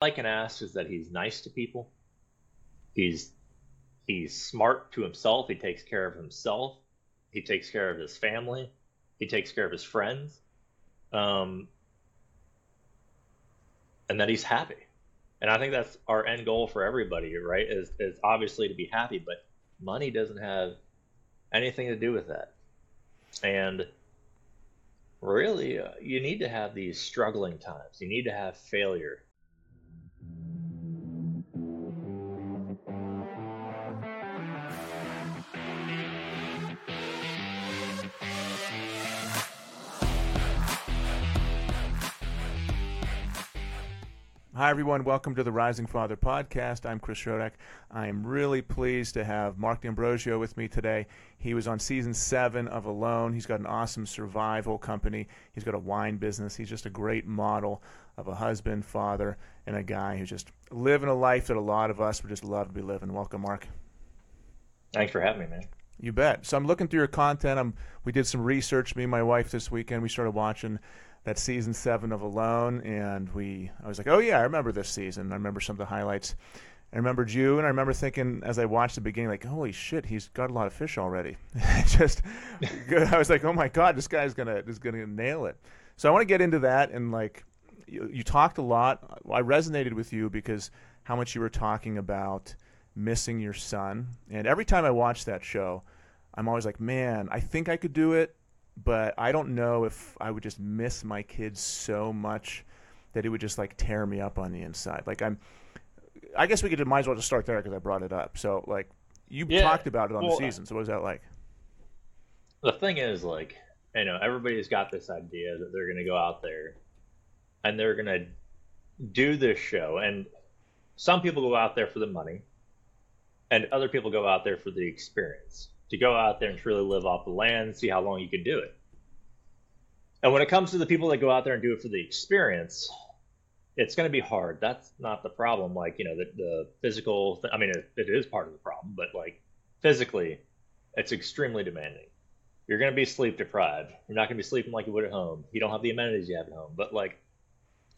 I can ask is that he's nice to people. He's he's smart to himself. He takes care of himself. He takes care of his family. He takes care of his friends. Um, and that he's happy. And I think that's our end goal for everybody, right? Is is obviously to be happy, but money doesn't have anything to do with that. And really, uh, you need to have these struggling times. You need to have failure. Hi, everyone. Welcome to the Rising Father podcast. I'm Chris Srodek. I am really pleased to have Mark D'Ambrosio with me today. He was on season seven of Alone. He's got an awesome survival company. He's got a wine business. He's just a great model of a husband, father, and a guy who's just living a life that a lot of us would just love to be living. Welcome, Mark. Thanks for having me, man. You bet. So I'm looking through your content. I'm, we did some research, me and my wife, this weekend. We started watching that season seven of Alone, and we I was like, oh yeah, I remember this season. I remember some of the highlights. I remembered you, and I remember thinking as I watched the beginning, like, holy shit, he's got a lot of fish already. Just, good. I was like, oh my god, this guy's gonna is gonna nail it. So I want to get into that, and like, you, you talked a lot. I resonated with you because how much you were talking about missing your son, and every time I watch that show, I'm always like, man, I think I could do it but I don't know if I would just miss my kids so much that it would just like tear me up on the inside. Like I'm, I guess we could might as well just start there because I brought it up. So like you yeah. talked about it on well, the season. So what was that like? The thing is, like, you know, everybody's got this idea that they're going to go out there and they're going to do this show, and some people go out there for the money, and other people go out there for the experience to go out there and truly live off the land, see how long you can do it. And when it comes to the people that go out there and do it for the experience, it's going to be hard. That's not the problem. Like, you know, the, the physical, I mean, it, it is part of the problem, but like physically, it's extremely demanding. You're going to be sleep deprived. You're not going to be sleeping like you would at home. You don't have the amenities you have at home. But like,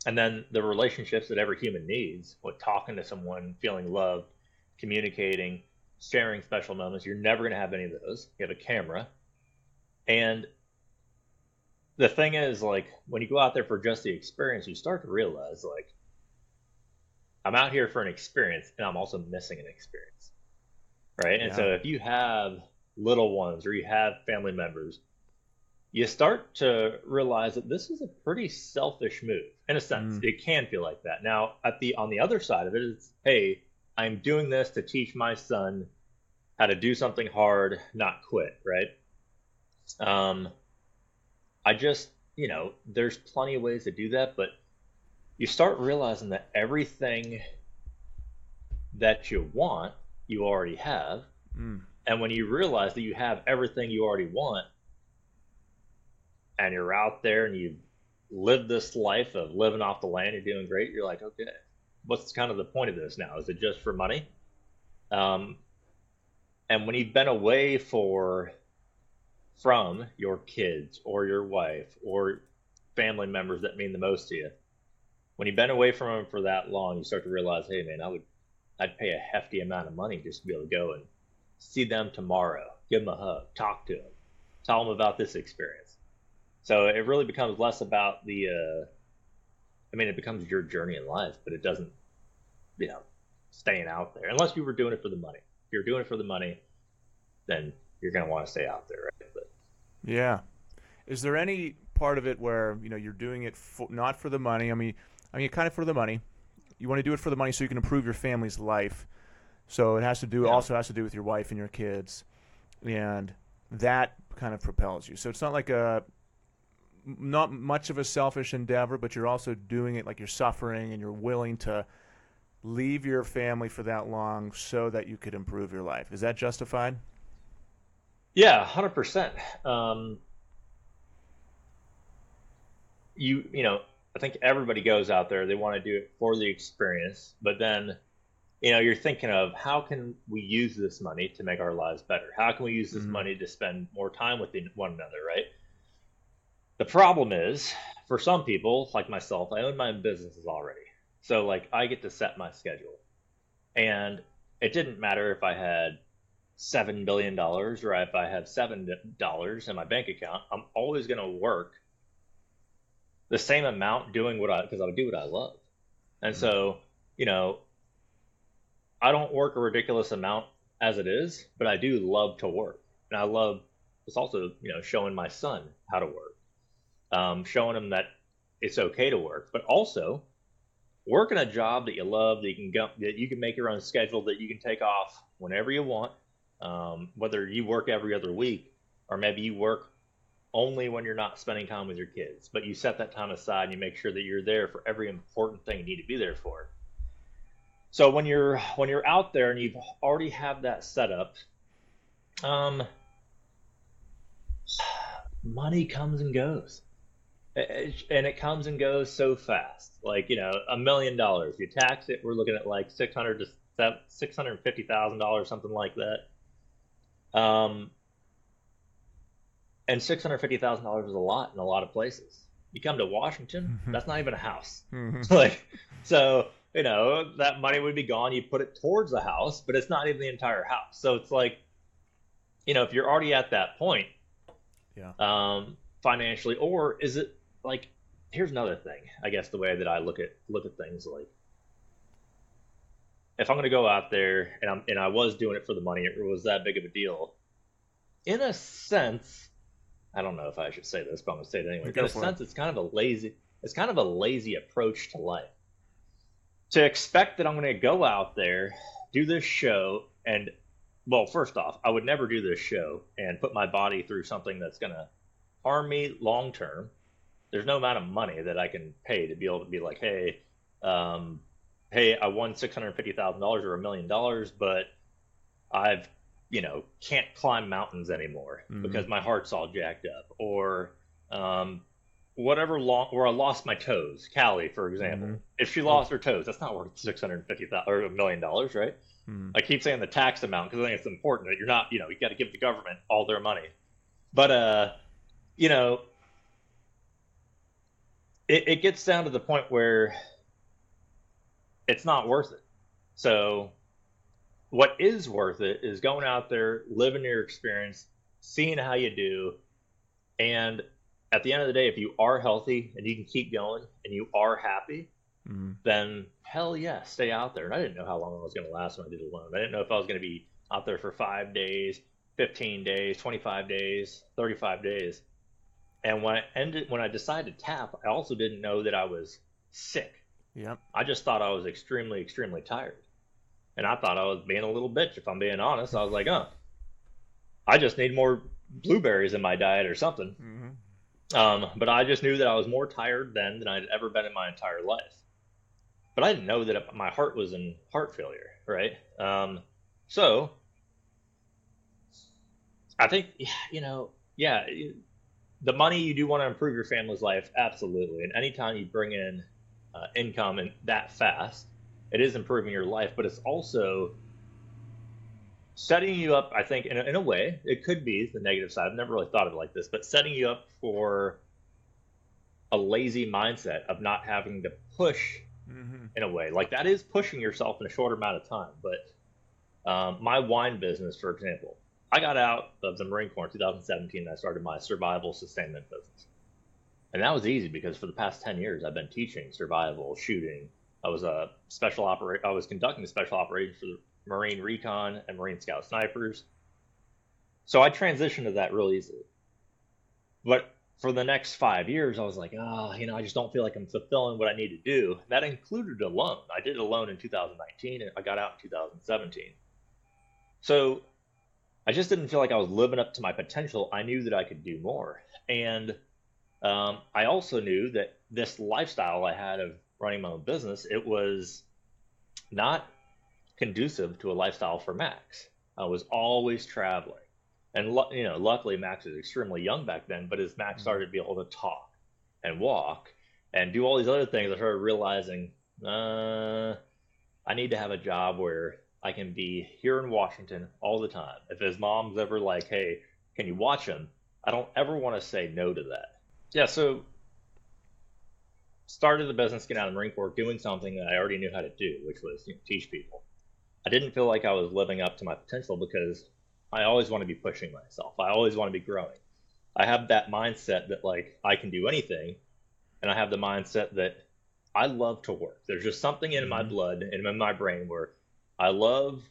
and then the relationships that every human needs, what talking to someone, feeling loved, communicating, sharing special moments. You're never going to have any of those. You have a camera. And the thing is, like, when you go out there for just the experience, you start to realize, like, I'm out here for an experience and I'm also missing an experience. Right. And so if you have little ones or you have family members, you start to realize that this is a pretty selfish move in a sense. Mm. It can feel like that. Now, at the on the other side of it it is, hey, I'm doing this to teach my son how to do something hard, not quit, right? Um, I just, you know, there's plenty of ways to do that, but you start realizing that everything that you want, you already have. Mm. And when you realize that you have everything you already want, and you're out there and you live this life of living off the land, you're doing great, you're like, okay, what's kind of the point of this now? Is it just for money? Um, and when you've been away for from your kids or your wife or family members that mean the most to you, when you've been away from them for that long, you start to realize, hey man, I would I'd pay a hefty amount of money just to be able to go and see them tomorrow, give them a hug, talk to them, tell them about this experience. So it really becomes less about the uh, I mean, it becomes your journey in life, but it doesn't, you know, staying out there unless you were doing it for the money. If you're doing it for the money, then you're going to want to stay out there, right? But, yeah. Is there any part of it where you know you're doing it for, not for the money? I mean, I mean, kind of for the money. You want to do it for the money so you can improve your family's life. So it has to do yeah. also has to do with your wife and your kids, and that kind of propels you. So it's not like a not much of a selfish endeavor, but you're also doing it like you're suffering and you're willing to leave your family for that long so that you could improve your life. Is that justified? Yeah, hundred um, percent. You you know, I think everybody goes out there. They want to do it for the experience, but then you know you're thinking of how can we use this money to make our lives better? How can we use this mm-hmm. money to spend more time with one another? Right the problem is, for some people, like myself, I own my own businesses already. So like I get to set my schedule. And it didn't matter if I had seven billion dollars or if I have seven dollars in my bank account, I'm always going to work the same amount doing what I because I would do what I love. And mm-hmm. so, you know, I don't work a ridiculous amount as it is, but I do love to work, and I love it's also you know showing my son how to work, um, showing him that it's okay to work, but also working a job that you love that you can go, that you can make your own schedule that you can take off whenever you want, um, whether you work every other week or maybe you work only when you're not spending time with your kids, but you set that time aside and you make sure that you're there for every important thing you need to be there for. So when you're when you're out there and you've already have that set up, um, money comes and goes and it comes and goes so fast. Like you know, a million dollars. You tax it, we're looking at like six hundred to six hundred fifty thousand dollars, something like that. Um, and six hundred fifty thousand dollars is a lot in a lot of places. You come to Washington, mm-hmm. that's not even a house. Mm-hmm. like, so you know that money would be gone. You put it towards the house, but it's not even the entire house. So it's like, you know, if you're already at that point, yeah, um, financially, or is it like here's another thing. I guess the way that I look at look at things like if I'm going to go out there and I'm and I was doing it for the money, it was that big of a deal. In a sense, I don't know if I should say this, but I'm going to say it anyway. In a sense, it. it's kind of a lazy it's kind of a lazy approach to life. To expect that I'm going to go out there, do this show, and well, first off, I would never do this show and put my body through something that's going to harm me long term there's no amount of money that I can pay to be able to be like, hey, um, hey, I won six hundred fifty thousand dollars or a million dollars, but I've you know can't climb mountains anymore mm-hmm. because my heart's all jacked up, or um, whatever long where I lost my toes. Callie, for example, mm-hmm. if she lost her toes, that's not worth six hundred fifty thousand or a million dollars, right? Mm-hmm. I keep saying the tax amount because I think it's important that you're not, you know, you got to give the government all their money, but uh, you know, it, it gets down to the point where it's not worth it. So what is worth it is going out there, living your experience, seeing how you do, and at the end of the day, if you are healthy and you can keep going and you are happy, mm-hmm. then hell yeah, stay out there. And I didn't know how long I was going to last when I did alone. I didn't know if I was going to be out there for five days, 15 days, 25 days, 35 days. And when I ended, when I decided to tap, I also didn't know that I was sick. Yep. I just thought I was extremely, extremely tired, and I thought I was being a little bitch. If I'm being honest, I was like, "Oh, I just need more blueberries in my diet or something." Mm-hmm. Um, but I just knew that I was more tired then than I'd ever been in my entire life. But I didn't know that my heart was in heart failure, right? Um, so I think, you know, yeah, the money you do want to improve your family's life, absolutely. And anytime you bring in uh, income and that fast, it is improving your life. But it's also setting you up. I think in a, in a way, it could be the negative side. I've never really thought of it like this, but setting you up for a lazy mindset of not having to push mm-hmm. in a way. Like that is pushing yourself in a shorter amount of time. But um, my wine business, for example, I got out of the Marine Corps in 2017 and I started my survival sustainment business. And that was easy because for the past 10 years I've been teaching survival, shooting. I was a special operator. I was conducting special operations for the Marine Recon and Marine Scout snipers. So I transitioned to that real easily. But for the next five years, I was like, ah, oh, you know, I just don't feel like I'm fulfilling what I need to do. That included Alone. I did Alone in 2019 and I got out in 2017. So I just didn't feel like I was living up to my potential. I knew that I could do more. And um, I also knew that this lifestyle I had of running my own business, it was not conducive to a lifestyle for Max. I was always traveling. And you know, luckily Max was extremely young back then, but as Max mm-hmm. started to be able to talk and walk and do all these other things, I started realizing uh, I need to have a job where I can be here in Washington all the time. If his mom's ever like, hey, can you watch him? I don't ever want to say no to that. Yeah, so started the business, get out of the Marine Corps, doing something that I already knew how to do, which was you know, teach people. I didn't feel like I was living up to my potential because I always want to be pushing myself. I always want to be growing. I have that mindset that like I can do anything, and I have the mindset that I love to work. There's just something in my mm-hmm. blood and in my brain where I love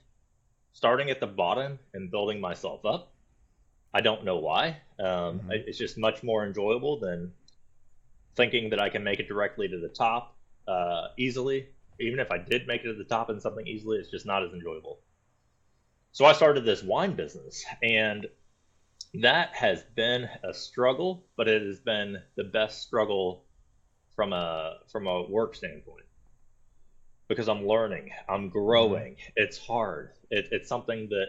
starting at the bottom and building myself up. I don't know why. Um, mm-hmm. It's just much more enjoyable than thinking that I can make it directly to the top uh, easily. Even if I did make it to the top in something easily, it's just not as enjoyable. So I started this wine business, and that has been a struggle, but it has been the best struggle from a from a work standpoint because I'm learning, I'm growing. Mm-hmm. It's hard. It, it's something that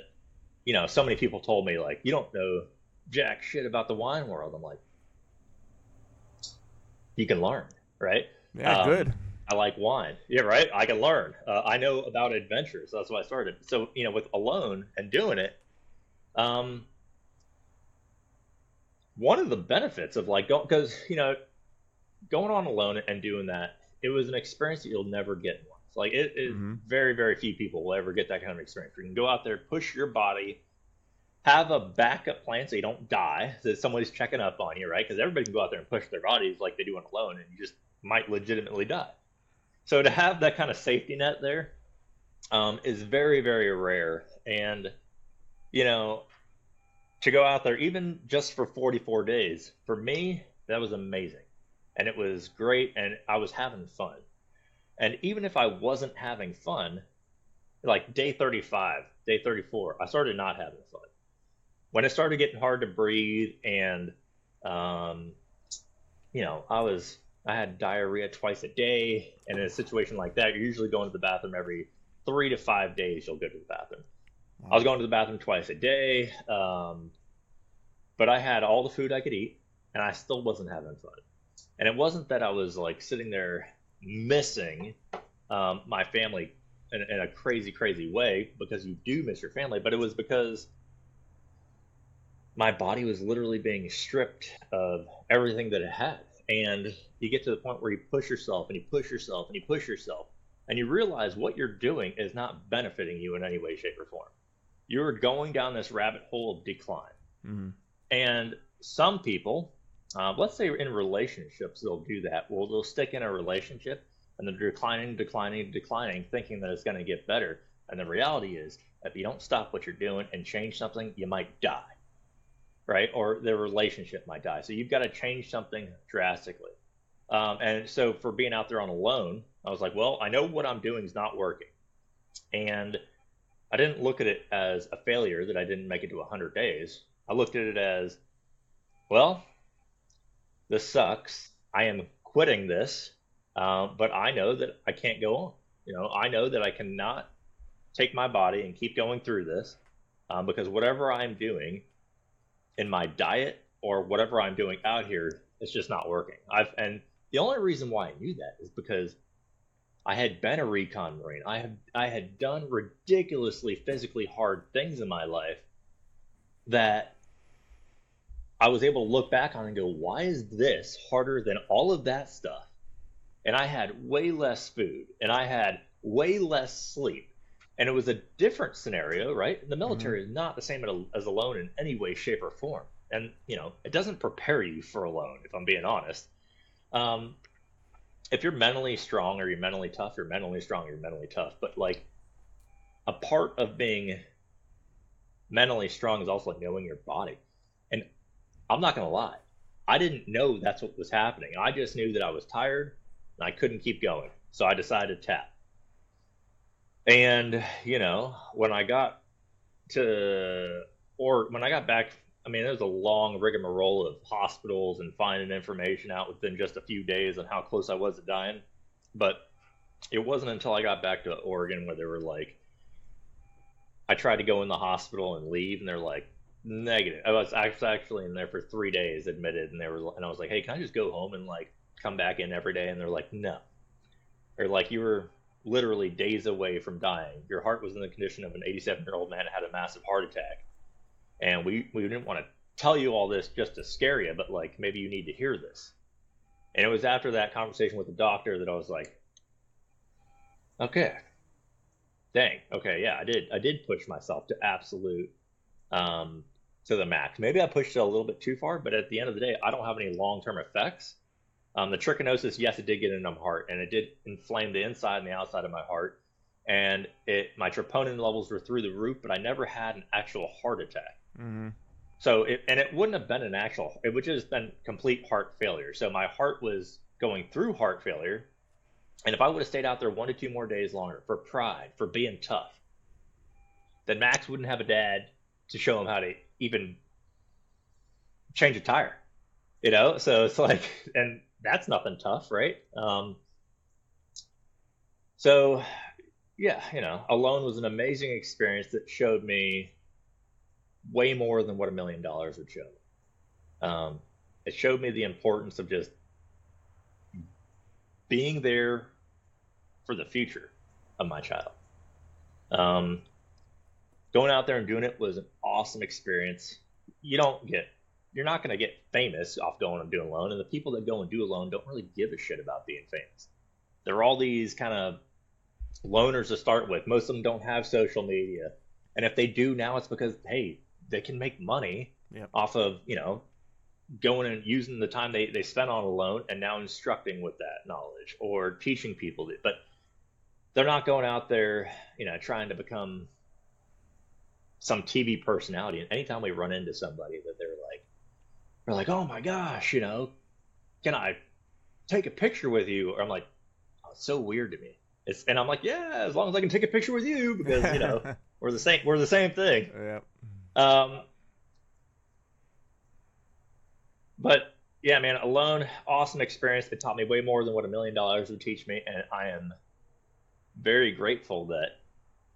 you know so many people told me like you don't know jack shit about the wine world. I'm like, you can learn, right? Yeah, um, good. I like wine. Yeah, right. I can learn. Uh, I know about adventures. That's why I started. So you know, with alone and doing it, um, one of the benefits of like going because you know going on alone and doing that, it was an experience that you'll never get. Like it, it mm-hmm. very, very few people will ever get that kind of experience. You can go out there, push your body, have a backup plan so you don't die, so somebody's checking up on you, right? Because everybody can go out there and push their bodies like they do on alone, and you just might legitimately die. So to have that kind of safety net there um, is very, very rare. And you know, to go out there even just for 44 days, for me, that was amazing and it was great and I was having fun. And even if I wasn't having fun, like day 35, day 34, I started not having fun. When it started getting hard to breathe and um, you know, I was I had diarrhea twice a day, and in a situation like that, you're usually going to the bathroom every three to five days. You'll go to the bathroom. Wow. I was going to the bathroom twice a day, um, but I had all the food I could eat, and I still wasn't having fun. And it wasn't that I was like sitting there missing um, my family in, in, a crazy, crazy way because you do miss your family, but it was because my body was literally being stripped of everything that it had. And you get to the point where you push yourself and you push yourself and you push yourself, and you realize what you're doing is not benefiting you in any way, shape, or form. You're going down this rabbit hole of decline. Mm-hmm. And some people, uh, let's say in relationships, they'll do that. Well, they'll stick in a relationship and they're declining, declining, declining, thinking that it's going to get better. And the reality is, if you don't stop what you're doing and change something, you might die, right? Or the relationship might die. So you've got to change something drastically. Um, and so for being out there on Alone, I was like, well, I know what I'm doing is not working. And I didn't look at it as a failure that I didn't make it to 100 days. I looked at it as, well, this sucks. I am quitting this, uh, but I know that I can't go on. You know, I know that I cannot take my body and keep going through this um, because whatever I'm doing in my diet or whatever I'm doing out here, it's just not working. I've and the only reason why I knew that is because I had been a recon marine. I had I had done ridiculously physically hard things in my life that I was able to look back on and go, why is this harder than all of that stuff? And I had way less food and I had way less sleep. And it was a different scenario, right? The military mm-hmm. is not the same as alone in any way, shape, or form. And, you know, it doesn't prepare you for alone, if I'm being honest. Um, if you're mentally strong or you're mentally tough, you're mentally strong, you're mentally tough. But, like, a part of being mentally strong is also knowing your body. I'm not going to lie. I didn't know that's what was happening. I just knew that I was tired and I couldn't keep going. So I decided to tap. And, you know, when I got to, or when I got back, I mean, there was a long rigmarole of hospitals and finding information out within just a few days on how close I was to dying. But it wasn't until I got back to Oregon where they were like, I tried to go in the hospital and leave, and they're like, Negative. I was actually in there for three days, admitted, and they were, and I was like, "Hey, can I just go home and like come back in every day?" And they're like, "No." Or like you were literally days away from dying. Your heart was in the condition of an 87 year old man that had a massive heart attack, and we we didn't want to tell you all this just to scare you, but like maybe you need to hear this. And it was after that conversation with the doctor that I was like, okay, dang, okay, yeah, I did, I did push myself to absolute, um, to the max. Maybe I pushed it a little bit too far, but at the end of the day, I don't have any long-term effects. Um, the trichinosis, yes, it did get into my heart, and it did inflame the inside and the outside of my heart, and it my troponin levels were through the roof, but I never had an actual heart attack. Mm-hmm. So, it, and it wouldn't have been an actual, it would just been complete heart failure. So my heart was going through heart failure. And if I would have stayed out there one to two more days longer for pride, for being tough, then Max wouldn't have a dad to show him how to even change a tire. You know, so it's like, and that's nothing tough, right? Um, so, yeah, you know, Alone was an amazing experience that showed me way more than what a million dollars would show. Um, it showed me the importance of just being there for the future of my child. Um, going out there and doing it was an awesome experience. You don't get, you're not going to get famous off going and doing alone. And the people that go and do alone don't really give a shit about being famous. They're all these kind of loners to start with. Most of them don't have social media. And if they do now, it's because, hey, they can make money Yep. off of you know going and using the time they, they spent on alone and now instructing with that knowledge or teaching people but they're not going out there you know trying to become some tv personality and anytime we run into somebody that they're like they're like oh my gosh you know can i take a picture with you or i'm like oh, it's so weird to me it's and i'm like yeah as long as i can take a picture with you because you know we're the same we're the same thing Yep. um, but yeah, man, alone, awesome experience. It taught me way more than what a million dollars would teach me, and I am very grateful that,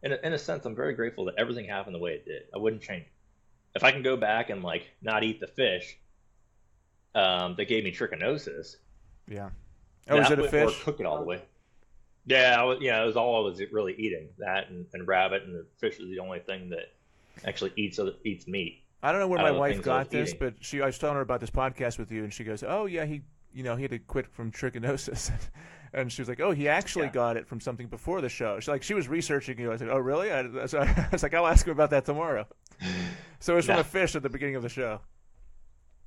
in a, in a sense, I'm very grateful that everything happened the way it did. I wouldn't change it. If I can go back and like not eat the fish um, that gave me trichinosis, Yeah. Oh, is it a would- or fish? cook it all the way. Yeah, I was, yeah, it was all I was really eating. That and, and rabbit and the fish is the only thing that actually eats other, eats meat. I don't know where my wife things I was got this, eating. but she I was telling her about this podcast with you, and she goes, "Oh yeah, he you know he had to quit from trichinosis," and she was like, "Oh, he actually Yeah. got it from something before the show." She's like, she was researching you. I said, "Oh really?" I, so I was like, "I'll ask him about that tomorrow." So it was from No. a fish at the beginning of the show.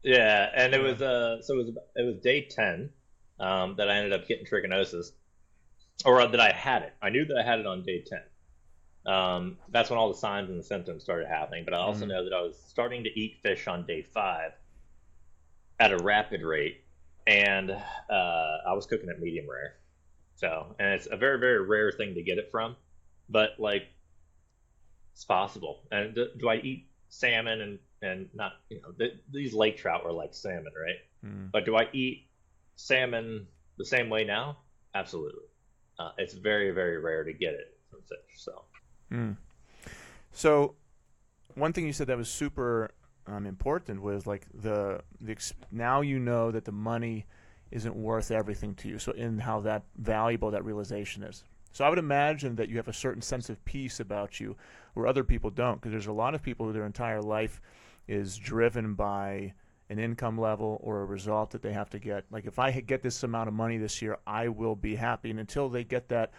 Yeah, and it was uh, so it was it was day ten um, that I ended up getting trichinosis, or that I had it. I knew that I had it on day ten. Um, that's when all the signs and the symptoms started happening. But I also Mhm. know that I was starting to eat fish on day five at a rapid rate, and uh, I was cooking it medium rare. So, and it's a very very rare thing to get it from, but like it's possible. And do, do I eat salmon and and not you know th- these lake trout were like salmon, right? Mm. But do I eat salmon the same way now? Absolutely. Uh, it's very very rare to get it from fish. So Mm. So, one thing you said that was super um, important was like the the now you know that the money isn't worth everything to you. So, in how that valuable that realization is. So, I would imagine that you have a certain sense of peace about you, where other people don't, because there's a lot of people who their entire life is driven by an income level or a result that they have to get. Like, if I get this amount of money this year, I will be happy. And until they get that,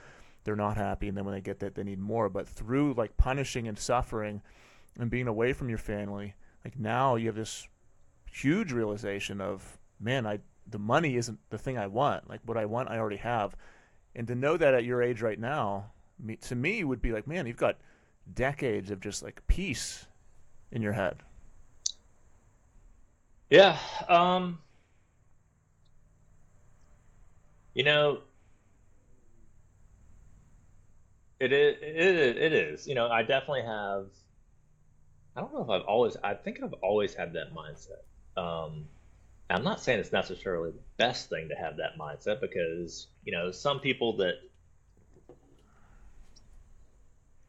they're not happy and then when they get that they need more but through like punishing and suffering and being away from your family like now you have this huge realization of man i the money isn't the thing i want like what i want i already have and to know that at your age right now me, to me would be like man you've got decades of just like peace in your head yeah, um, you know, it is it, it is. You know, I definitely have. I don't know if I've always. I think I've always had that mindset. Um, I'm not saying it's necessarily the best thing to have that mindset because you know some people that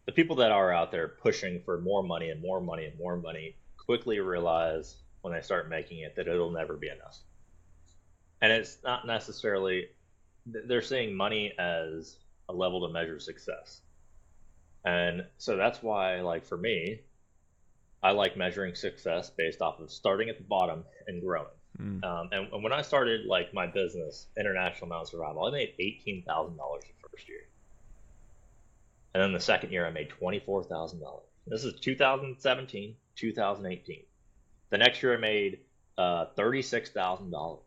the people that are out there pushing for more money and more money and more money quickly realize when they start making it that it'll never be enough. And it's not necessarily they're seeing money as a level to measure success. And so that's why like for me I like measuring success based off of starting at the bottom and growing. Mm. Um, and, and, when I started like my business, International Mountain Survival, I made eighteen thousand dollars the first year, and then the second year I made twenty four thousand dollars. This is 2017, 2018. The next year I made uh, thirty six thousand dollars.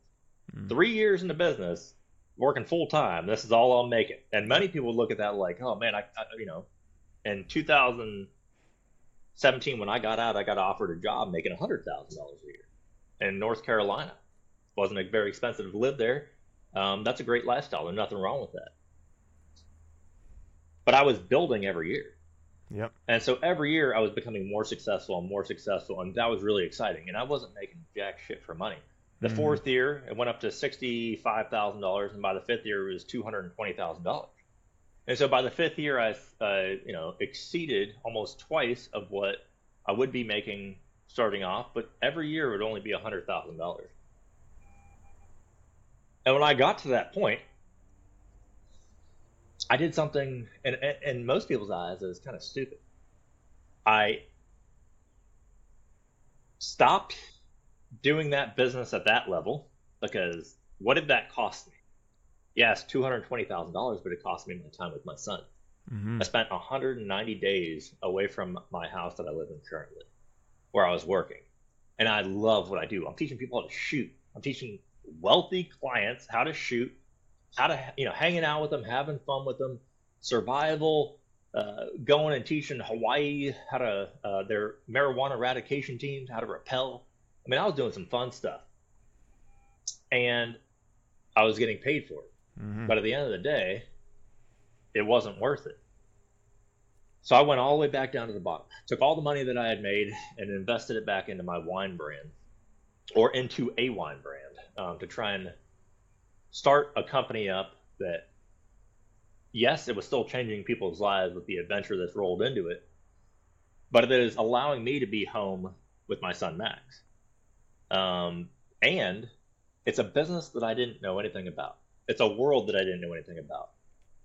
Mm. Three years in the business, working full time. This is all I'm making. And many people look at that like, oh man, I, I you know, in 2017 when I got out, I got offered a job making hundred thousand dollars a year in North Carolina. It wasn't very expensive to live there. Um, that's a great lifestyle. There's nothing wrong with that. But I was building every year. Yep. And so every year I was becoming more successful and more successful, and that was really exciting. And I wasn't making jack shit for money. The mm fourth year, it went up to sixty-five thousand dollars, and by the fifth year, it was two hundred and twenty thousand dollars. And so by the fifth year, I, uh, you know, exceeded almost twice of what I would be making starting off, but every year it would only be hundred thousand dollars. And when I got to that point, I did something, and in most people's eyes, it was kind of stupid. I stopped doing that business at that level because what did that cost me? Yes, two hundred twenty thousand dollars, but it cost me my time with my son. Mm-hmm. I spent 190 days away from my house that I live in currently, where I was working, and I love what I do. I'm teaching people how to shoot. I'm teaching wealthy clients how to shoot, how to you know hanging out with them, having fun with them, survival, uh, going and teaching Hawaii how to uh, their marijuana eradication teams how to rappel. I mean, I was doing some fun stuff, and I was getting paid for it. Mm-hmm. But at the end of the day, it wasn't worth it. So I went all the way back down to the bottom. Took all the money that I had made and invested it back into my wine brand, or into a wine brand, um, to try and start a company up that, yes, it was still changing people's lives with the adventure that's rolled into it, but it is allowing me to be home with my son Max. Um, and it's a business that I didn't know anything about. It's a world that I didn't know anything about.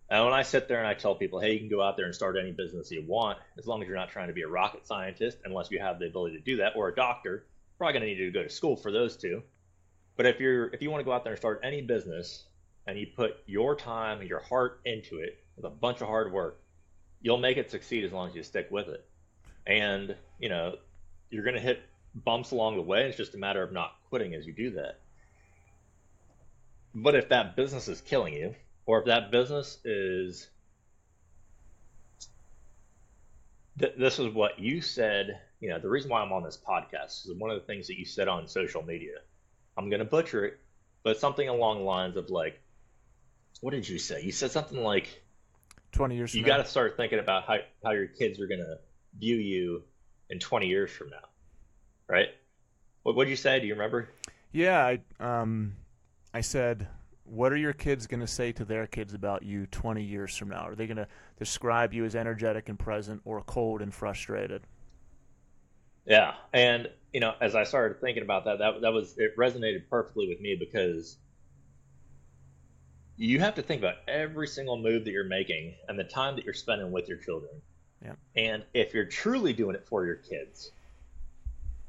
And when I sit there and I tell people, hey, you can go out there and start any business you want, as long as you're not trying to be a rocket scientist, unless you have the ability to do that, or a doctor, probably going to need to go to school for those two. But if you're if you want to go out there and start any business and you put your time and your heart into it with a bunch of hard work, you'll make it succeed as long as you stick with it. And, you know, you're going to hit bumps along the way. It's just a matter of not quitting as you do that. But if that business is killing you, or if that business is th- this is what you said you know the reason why i'm on this podcast is one of the things that you said on social media. I'm going to butcher it but something along the lines of like what did you say? You said something like 20 years you got to start thinking about how, how your kids are going to view you in 20 years from now right? What did you say? Do you remember? Yeah i um i said what are your kids going to say to their kids about you 20 years from now? Are they going to describe you as energetic and present or cold and frustrated? Yeah, and you know, as I started thinking about that, that that was it resonated perfectly with me because you have to think about every single move that you're making and the time that you're spending with your children. Yeah. And if you're truly doing it for your kids,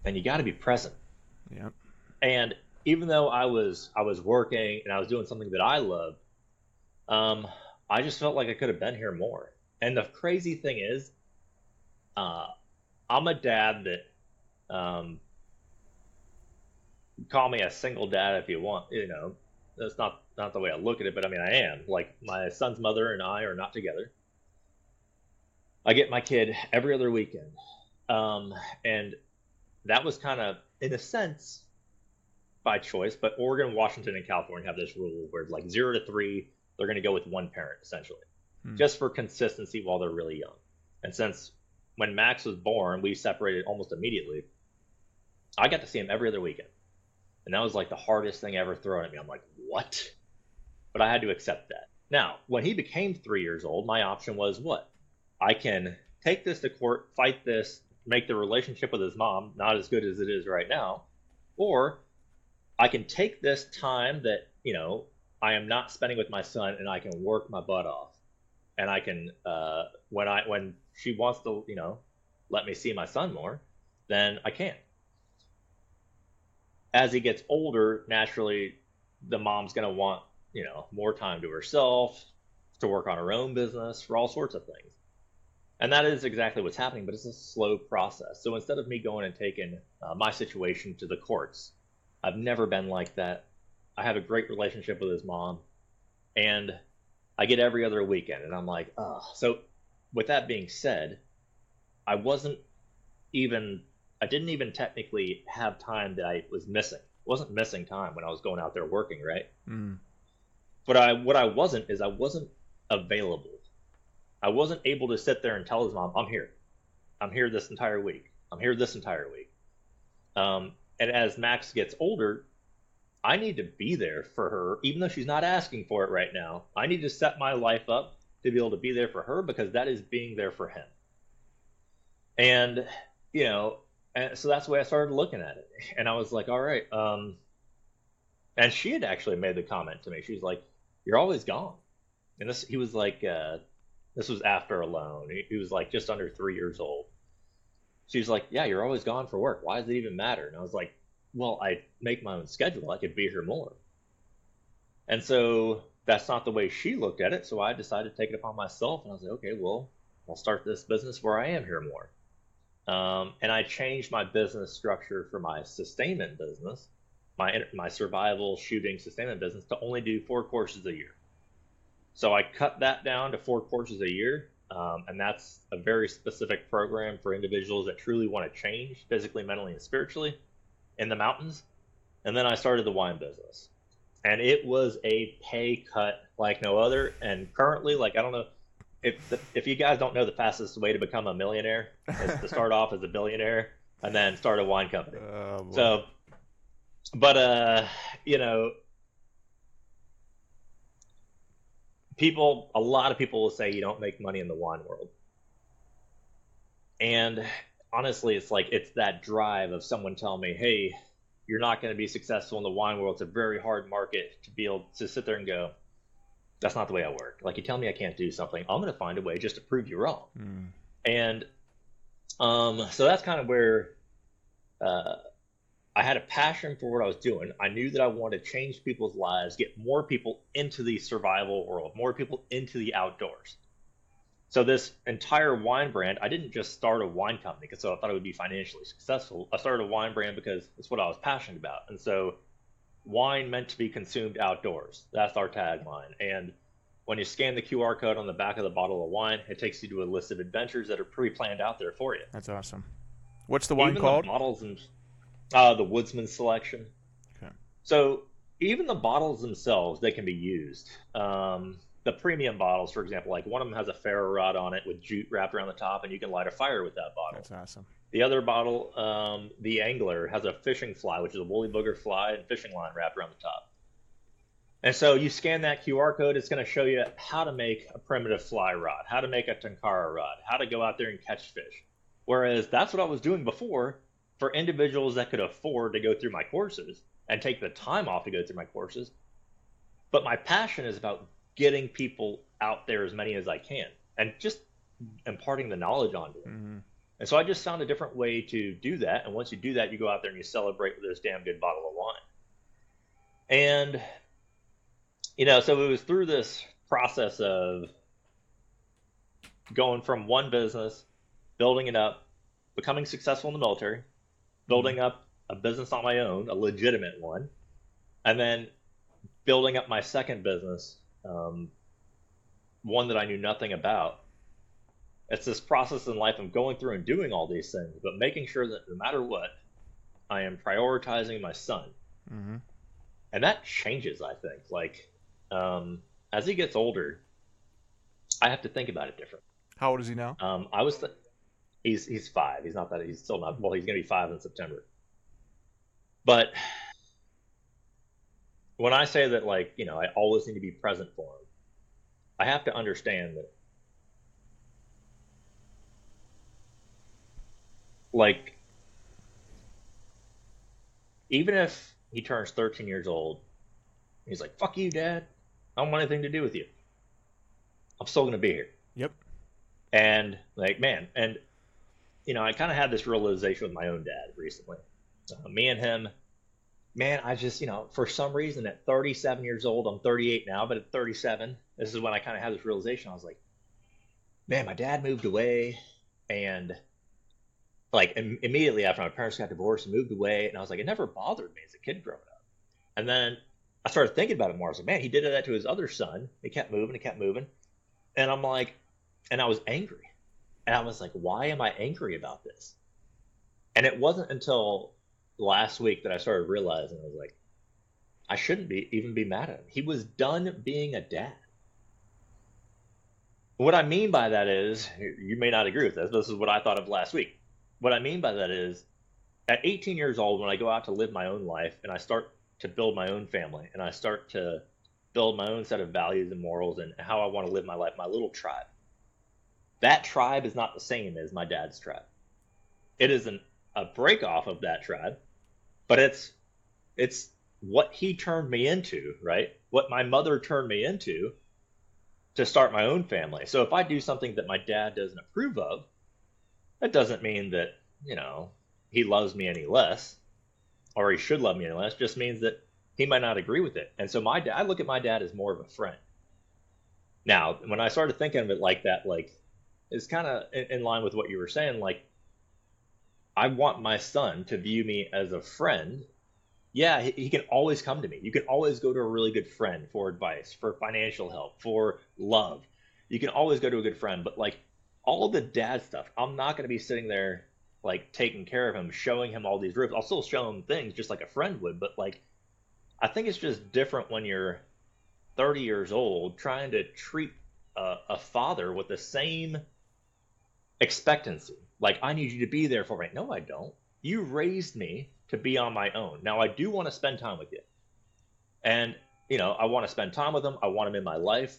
then you got to be present. Yeah. And even though I was I was working and I was doing something that I loved, um, I just felt like I could have been here more. And the crazy thing is, uh, I'm a dad that, um, call me a single dad if you want. You know, that's not not the way I look at it, but I mean I am. Like my son's mother and I are not together. I get my kid every other weekend, um, and that was kind of, in a sense, by choice, but Oregon, Washington, and California have this rule where like zero to three, they're going to go with one parent essentially, hmm. just for consistency while they're really young. And since when Max was born, we separated almost immediately. I got to see him every other weekend, and that was like the hardest thing ever thrown at me. I'm like, what? But I had to accept that. Now, when he became three years old, my option was what? I can take this to court, fight this, make the relationship with his mom not as good as it is right now, or I can take this time that, you know, I am not spending with my son and I can work my butt off. And I can, uh, when I, when she wants to, you know, let me see my son more, then I can. as he gets older, naturally, the mom's going to want, you know, more time to herself, to work on her own business, for all sorts of things. And that is exactly what's happening, but it's a slow process. So instead of me going and taking uh, my situation to the courts, I've never been like that. I have a great relationship with his mom, and I get every other weekend, and I'm like, oh. So, with that being said, I wasn't even, I didn't even technically have time that I was missing. I wasn't missing time when I was going out there working, right? Mm. But I, what I wasn't is I wasn't available. I wasn't able to sit there and tell his mom, I'm here. I'm here this entire week. I'm here this entire week. Um, and as Max gets older, I need to be there for her, even though she's not asking for it right now. I need to set my life up to be able to be there for her because that is being there for him. And, you know, and so that's the way I started looking at it. And I was like, all right. Um, and she had actually made the comment to me. She's like, you're always gone. And this, he was like, uh, this was after alone. He, he was like just under three years old. She's like, yeah, you're always gone for work. Why does it even matter? And I was like, well, I make my own schedule. I could be here more. And so that's not the way she looked at it. So I decided to take it upon myself. And I was like, okay, well, I'll start this business where I am here more. Um, and I changed my business structure for my sustainment business, my my survival shooting sustainment business, to only do four courses a year. So I cut that down to four courses a year, um, and that's a very specific program for individuals that truly want to change physically, mentally, and spiritually in the mountains. And then I started the wine business, and it was a pay cut like no other. And currently, like I don't know if the, if you guys don't know the fastest way to become a millionaire is to start off as a billionaire and then start a wine company. Oh, so, but uh, you know, people, a lot of people will say you don't make money in the wine world, and honestly, it's like it's that drive of someone telling me, "Hey, you're not going to be successful in the wine world. It's a very hard market to be able to sit there and go." that's not the way I work. Like you tell me I can't do something, I'm going to find a way just to prove you wrong. Mm. And um, so that's kind of where uh, I had a passion for what I was doing. I knew that I wanted to change people's lives, get more people into the survival world, more people into the outdoors. So this entire wine brand, I didn't just start a wine company because so I thought it would be financially successful. I started a wine brand because it's what I was passionate about. And so wine meant to be consumed outdoors. That's our tagline. And when you scan the QR code on the back of the bottle of wine, it takes you to a list of adventures that are pre-planned out there for you. That's awesome. What's the wine even called? The bottles and uh, the Woodsman Selection. Okay. So even the bottles themselves, they can be used. Um, the premium bottles, for example, like one of them has a ferro rod on it with jute wrapped around the top, and you can light a fire with that bottle. That's awesome. The other bottle, um, the Angler, has a fishing fly, which is a woolly bugger fly and fishing line wrapped around the top. And so you scan that QR code, it's going to show you how to make a primitive fly rod, how to make a tenkara rod, how to go out there and catch fish. Whereas that's what I was doing before for individuals that could afford to go through my courses and take the time off to go through my courses. But my passion is about getting people out there as many as I can and just imparting the knowledge onto them. Mm-hmm. And so I just found a different way to do that. And once you do that, you go out there and you celebrate with this damn good bottle of wine. And, you know, so it was through this process of going from one business, building it up, becoming successful in the military, building up a business on my own, a legitimate one, and then building up my second business, um, one that I knew nothing about, it's this process in life of going through and doing all these things, but making sure that no matter what, I am prioritizing my son. Mm-hmm. And that changes, I think. Like, um, as he gets older, I have to think about it different. How old is he now? Um, I was, th- he's he's five. He's not that. He's still not. Well, he's gonna be five in September. But when I say that, like, you know, I always need to be present for him, I have to understand that like even if he turns 13 years old, he's like, "Fuck you, Dad. I don't want anything to do with you. I'm still gonna be here." Yep. And like, man, and you know, I kind of had this realization with my own dad recently. Uh, me and him, man, I just, you know, for some reason at 37 years old, I'm 38 now, but at 37, this is when I kind of had this realization. I was like, man, my dad moved away and like Im- immediately after my parents got divorced and moved away. And I was like, it never bothered me as a kid growing up. And then I started thinking about it more. I was like, man, he did that to his other son. He kept moving, he kept moving. And I'm like, and I was angry. And I was like, why am I angry about this? And it wasn't until last week that I started realizing I was like, I shouldn't be even be mad at him. He was done being a dad. What I mean by that is, you may not agree with this. This is what I thought of last week. What I mean by that is, at 18 years old, when I go out to live my own life and I start to build my own family and I start to build my own set of values and morals and how I want to live my life, my little tribe. That tribe is not the same as my dad's tribe. It is an, a break off of that tribe, but it's it's what he turned me into, right? What my mother turned me into to start my own family. So if I do something that my dad doesn't approve of, that doesn't mean that, you know, he loves me any less or he should love me any less. It just means that he might not agree with it. And so my dad, I look at my dad as more of a friend. Now, when I started thinking of it like that, like it's kind of in, in line with what you were saying. Like, I want my son to view me as a friend. Yeah, he, he can always come to me. You can always go to a really good friend for advice, for financial help, for love. You can always go to a good friend, but like all the dad stuff, I'm not going to be sitting there like taking care of him, showing him all these roofs. I'll still show him things just like a friend would, but like I think it's just different when you're 30 years old trying to treat a, a father with the same expectancy. Like, I need you to be there for me. No, I don't. You raised me to be on my own. Now, I do want to spend time with you. And, you know, I want to spend time with them. I want them in my life.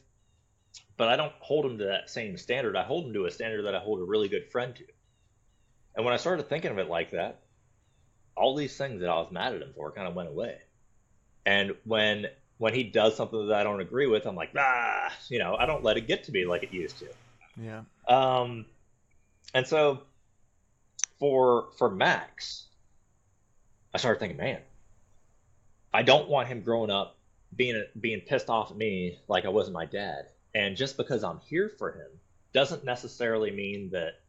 But I don't hold them to that same standard. I hold them to a standard that I hold a really good friend to. And when I started thinking of it like that, all these things that I was mad at him for kind of went away. And when when he does something that I don't agree with, I'm like, ah, you know, I don't let it get to me like it used to. Yeah. Um, and so for for Max, I started thinking, man, I don't want him growing up being being pissed off at me like I wasn't my dad. And just because I'm here for him doesn't necessarily mean that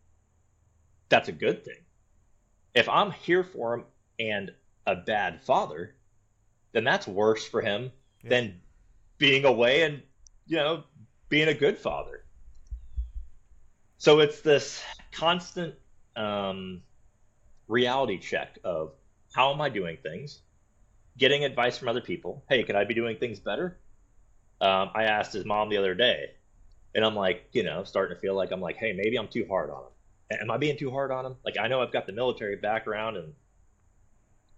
that's a good thing. If I'm here for him and a bad father, then that's worse for him yeah. than being away and you know being a good father. So it's this constant um, reality check of how am I doing things, getting advice from other people. Hey, could I be doing things better? Um, I asked his mom the other day, and I'm like, you know, starting to feel like I'm like, hey, maybe I'm too hard on him. Am I being too hard on him? Like, I know I've got the military background, and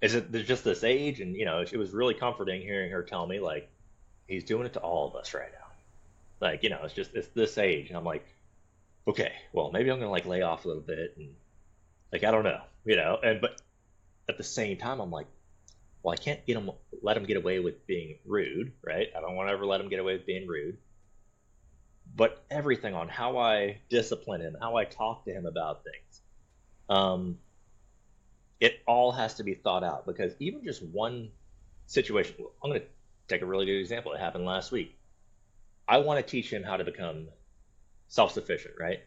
is it there's just this age, and you know, it was really comforting hearing her tell me like, he's doing it to all of us right now. Like, you know, it's just it's this age, and I'm like, okay, well, maybe I'm gonna like lay off a little bit and like I don't know, you know. And but at the same time, I'm like, well, I can't get him let him get away with being rude, right? I don't want to ever let him get away with being rude. But everything on how I discipline him, how I talk to him about things, um, it all has to be thought out because even just one situation, I'm going to take a really good example. It happened last week. I want to teach him how to become self sufficient, right?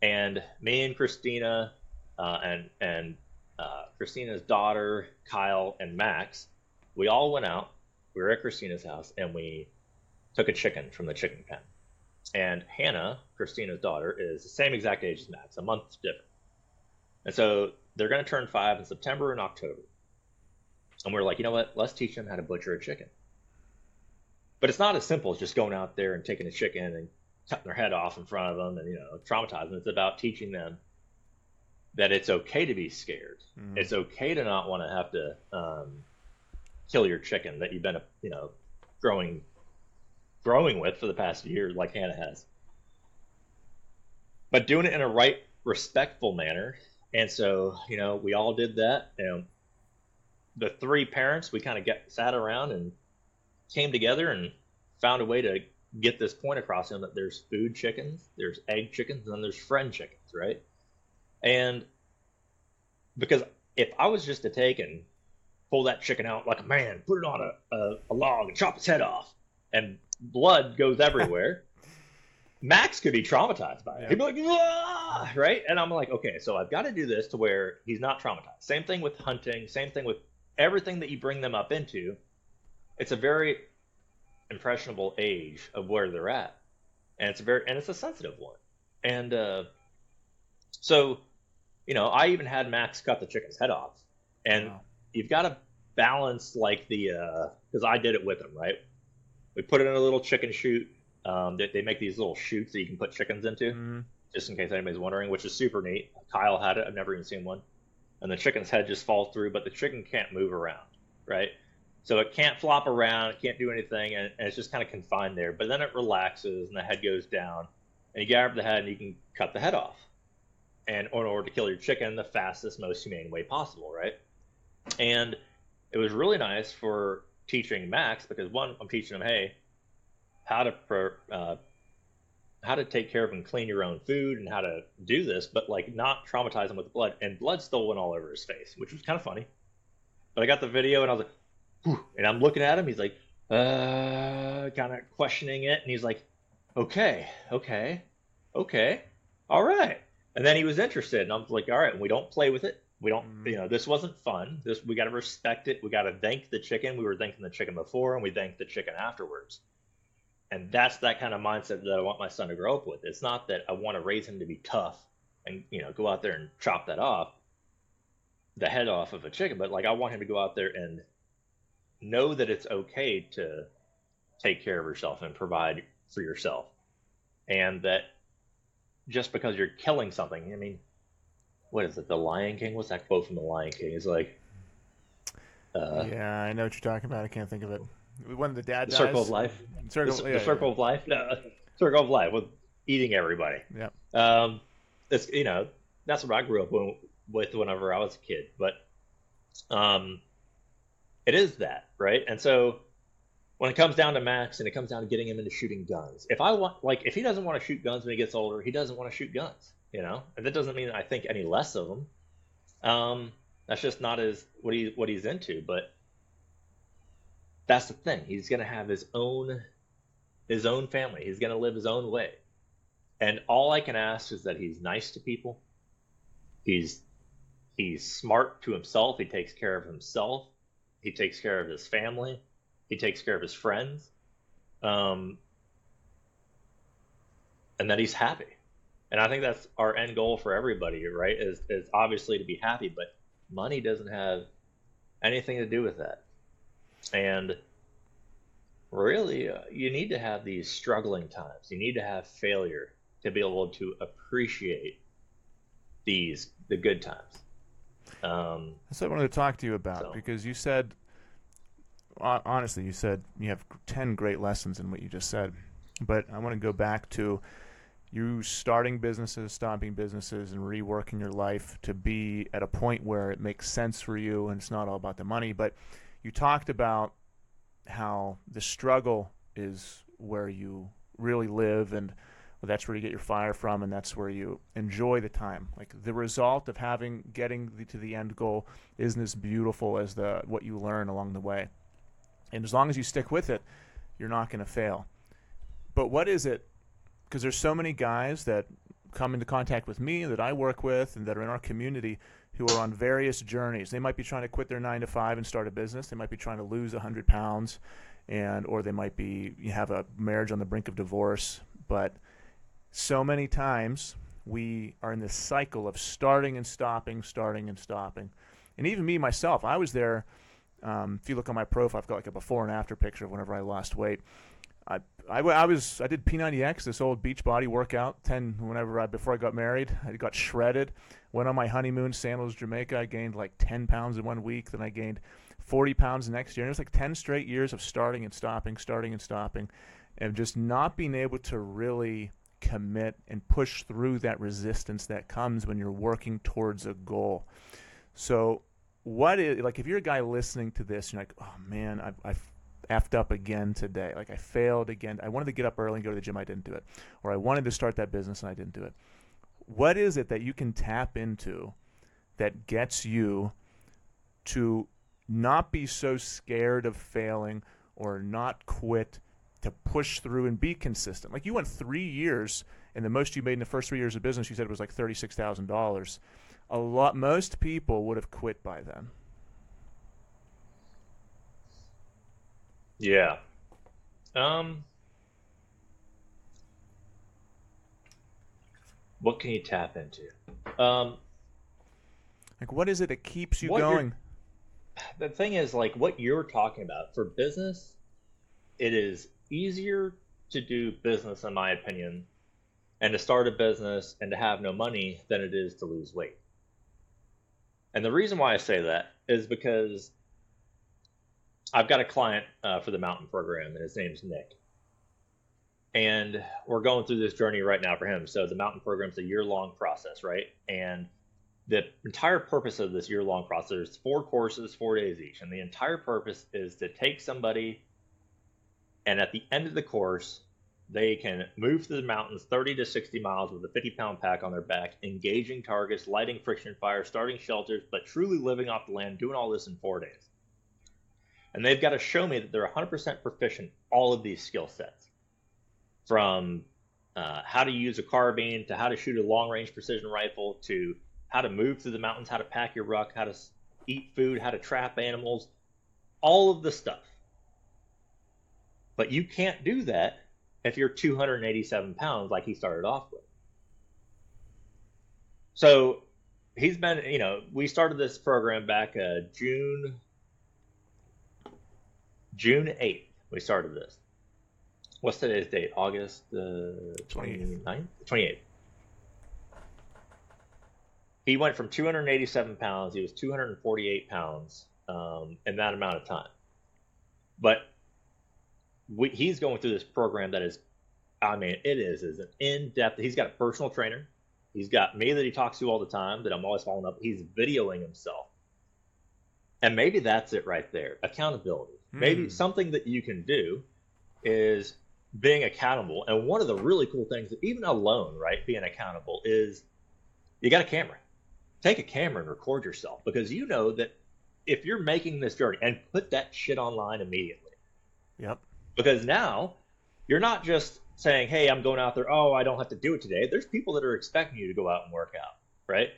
And me and Christina uh, and and uh, Christina's daughter, Kyle, and Max, we all went out. We were at Christina's house and we took a chicken from the chicken pen. And Hannah, Christina's daughter, is the same exact age as Max, a month different. And so they're going to turn five in September and October. And we are like, you know what? Let's teach them how to butcher a chicken. But it's not as simple as just going out there and taking a chicken and cutting their head off in front of them and you know traumatizing. It's about teaching them that it's okay to be scared. Mm. It's okay to not want to have to um, kill your chicken that you've been you know growing growing with for the past year, like Hannah has. But doing it in a right, respectful manner. And so, you know, we all did that. And the three parents, we kind of get sat around and came together and found a way to get this point across to him that there's food chickens, there's egg chickens, and then there's friend chickens, right? And because if I was just to take and pull that chicken out like a man, put it on a, a, a log and chop its head off, and blood goes everywhere. Max could be traumatized by it. He'd be like, right? And I'm like, okay, so I've got to do this to where he's not traumatized. Same thing with hunting, same thing with everything that you bring them up into. It's a very impressionable age of where they're at. And it's a very and it's a sensitive one. And uh, so, you know, I even had Max cut the chicken's head off. And wow. you've got to balance like the because uh, I did it with him, right? We put it in a little chicken chute um, they, they, make these little chutes that you can put chickens into, mm-hmm. just in case anybody's wondering, which is super neat. Kyle had it. I've never even seen one. And the chicken's head just falls through, but the chicken can't move around, right? So it can't flop around, it can't do anything, and, and it's just kind of confined there. But then it relaxes, and the head goes down, and you grab the head, and you can cut the head off. And in order to kill your chicken the fastest, most humane way possible, right? And it was really nice for teaching Max because one, I'm teaching him, hey, how to uh, how to take care of and clean your own food and how to do this, but like not traumatize him with blood. And blood still went all over his face, which was kind of funny. But I got the video and I was like. And I'm looking at him. He's like, uh, kind of questioning it, and he's like, okay, okay, okay, all right. And then he was interested, and I was like, all right, we don't play with it. We don't, mm-hmm. you know, this wasn't fun. This we got to respect it. We got to thank the chicken. We were thanking the chicken before, and we thanked the chicken afterwards and that's that kind of mindset that I want my son to grow up with. It's not that I want to raise him to be tough and you know go out there and chop that off, the head off of a chicken, but like I want him to go out there and know that it's okay to take care of yourself and provide for yourself, and that just because you're killing something, I mean, what is it? The Lion King? What's that quote from the Lion King? It's like, uh, yeah, I know what you're talking about. I can't think of it. When the dad the circle of life. Circle, the, yeah, the circle yeah. of life. No, circle of life with eating everybody. Yeah. Um, it's you know that's what I grew up with whenever I was a kid, but um, it is that right. And so when it comes down to Max and it comes down to getting him into shooting guns, if I want like if he doesn't want to shoot guns when he gets older, he doesn't want to shoot guns. You know, and that doesn't mean I think any less of him. Um, that's just not his what he what he's into, but that's the thing. He's going to have his own his own family. He's going to live his own way. And all I can ask is that he's nice to people. He's he's smart to himself. He takes care of himself. He takes care of his family. He takes care of his friends. Um, and that he's happy. And I think that's our end goal for everybody, right? Is is obviously to be happy, but money doesn't have anything to do with that. And really, uh, you need to have these struggling times. You need to have failure to be able to appreciate these the good times. Um, That's what I wanted to talk to you about so. because you said, honestly, you said you have ten great lessons in what you just said. But I want to go back to you starting businesses, stopping businesses, and reworking your life to be at a point where it makes sense for you and it's not all about the money. But you talked about how the struggle is where you really live and that's where you get your fire from and that's where you enjoy the time like the result of having getting the, to the end goal isn't as beautiful as the what you learn along the way and as long as you stick with it you're not going to fail but what is it because there's so many guys that come into contact with me that I work with and that are in our community who are on various journeys. They might be trying to quit their nine to five and start a business. They might be trying to lose hundred pounds, and or they might be have a marriage on the brink of divorce. But so many times we are in this cycle of starting and stopping, starting and stopping. And even me myself, I was there. Um, if you look on my profile, I've got like a before and after picture of whenever I lost weight. I, I, I was I did P90X, this old Beachbody workout, ten whenever I before I got married. I got shredded. Went on my honeymoon, Sandals, Jamaica. I gained like ten pounds in one week. Then I gained forty pounds the next year. And it was like ten straight years of starting and stopping, starting and stopping, and just not being able to really commit and push through that resistance that comes when you're working towards a goal. So, what is like if you're a guy listening to this, you're like, oh man, I've, I've effed up again today. Like I failed again. I wanted to get up early and go to the gym. I didn't do it. Or I wanted to start that business and I didn't do it. What is it that you can tap into that gets you to not be so scared of failing or not quit to push through and be consistent. Like you went three years, and the most you made in the first three years of business, you said it was like thirty six thousand dollars. A lot, most people would have quit by then. Yeah. Um. What can you tap into? Um. Like, what is it that keeps you going? The thing is, like, what you're talking about for business, it is easier to do business, in my opinion, and to start a business and to have no money than it is to lose weight. And the reason why I say that is because I've got a client uh, for the mountain program, and his name's Nick. And we're going through this journey right now for him. So the mountain program's a year long process, right? And the entire purpose of this year long process is four courses, four days each. And the entire purpose is to take somebody and at the end of the course, they can move through the mountains 30 to 60 miles with a 50 pound pack on their back, engaging targets, lighting friction fires, starting shelters, but truly living off the land, doing all this in four days. And they've got to show me that they're 100% proficient all of these skill sets from uh, how to use a carbine to how to shoot a long range precision rifle to how to move through the mountains, how to pack your ruck, how to eat food, how to trap animals, all of the stuff. But you can't do that if you're 287 pounds like he started off with. So he's been, you know, we started this program back uh, June June 8th. We started this. What's today's date? August uh, 29th? 28th. He went from 287 pounds, he was 248 pounds um, in that amount of time. But we, he's going through this program that is, I mean, it is is an in depth. He's got a personal trainer. He's got me that he talks to all the time that I'm always following up. He's videoing himself, and maybe that's it right there. Accountability. Mm. Maybe something that you can do is being accountable. And one of the really cool things, even alone, right, being accountable is you got a camera. Take a camera and record yourself because you know that if you're making this journey and put that shit online immediately. Yep because now you're not just saying, "Hey, I'm going out there. Oh, I don't have to do it today." There's people that are expecting you to go out and work out, right?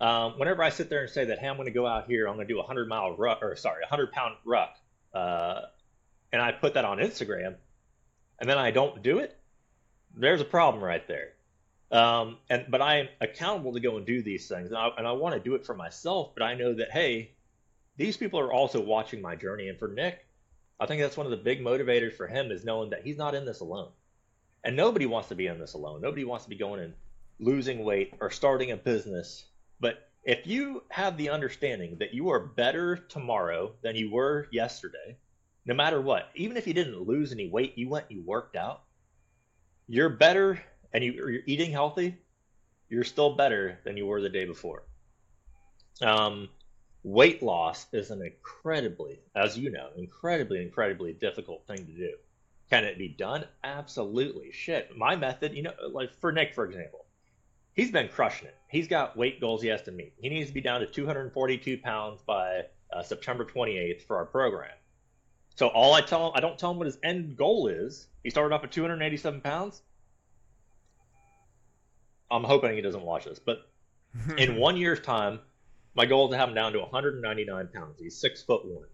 Um, whenever I sit there and say that, "Hey, I'm going to go out here. I'm going to do a hundred mile ruck, or sorry, a hundred pound ruck," uh, and I put that on Instagram, and then I don't do it, there's a problem right there. Um, and but I am accountable to go and do these things, and I, and I want to do it for myself. But I know that hey, these people are also watching my journey, and for Nick, I think that's one of the big motivators for him is knowing that he's not in this alone. And nobody wants to be in this alone. Nobody wants to be going and losing weight or starting a business. But if you have the understanding that you are better tomorrow than you were yesterday, no matter what, even if you didn't lose any weight, you went, you worked out, you're better and you, are eating healthy, you're still better than you were the day before. Um, weight loss is an incredibly, as you know, incredibly, incredibly difficult thing to do. Can it be done? Absolutely. Shit. My method, you know, like for Nick, for example, he's been crushing it. He's got weight goals he has to meet. He needs to be down to 242 pounds by uh, September 28th for our program. So all I tell him, I don't tell him what his end goal is. He started off at 287 pounds. I'm hoping he doesn't watch this, but in one year's time, my goal is to have him down to 199 pounds. He's six foot one.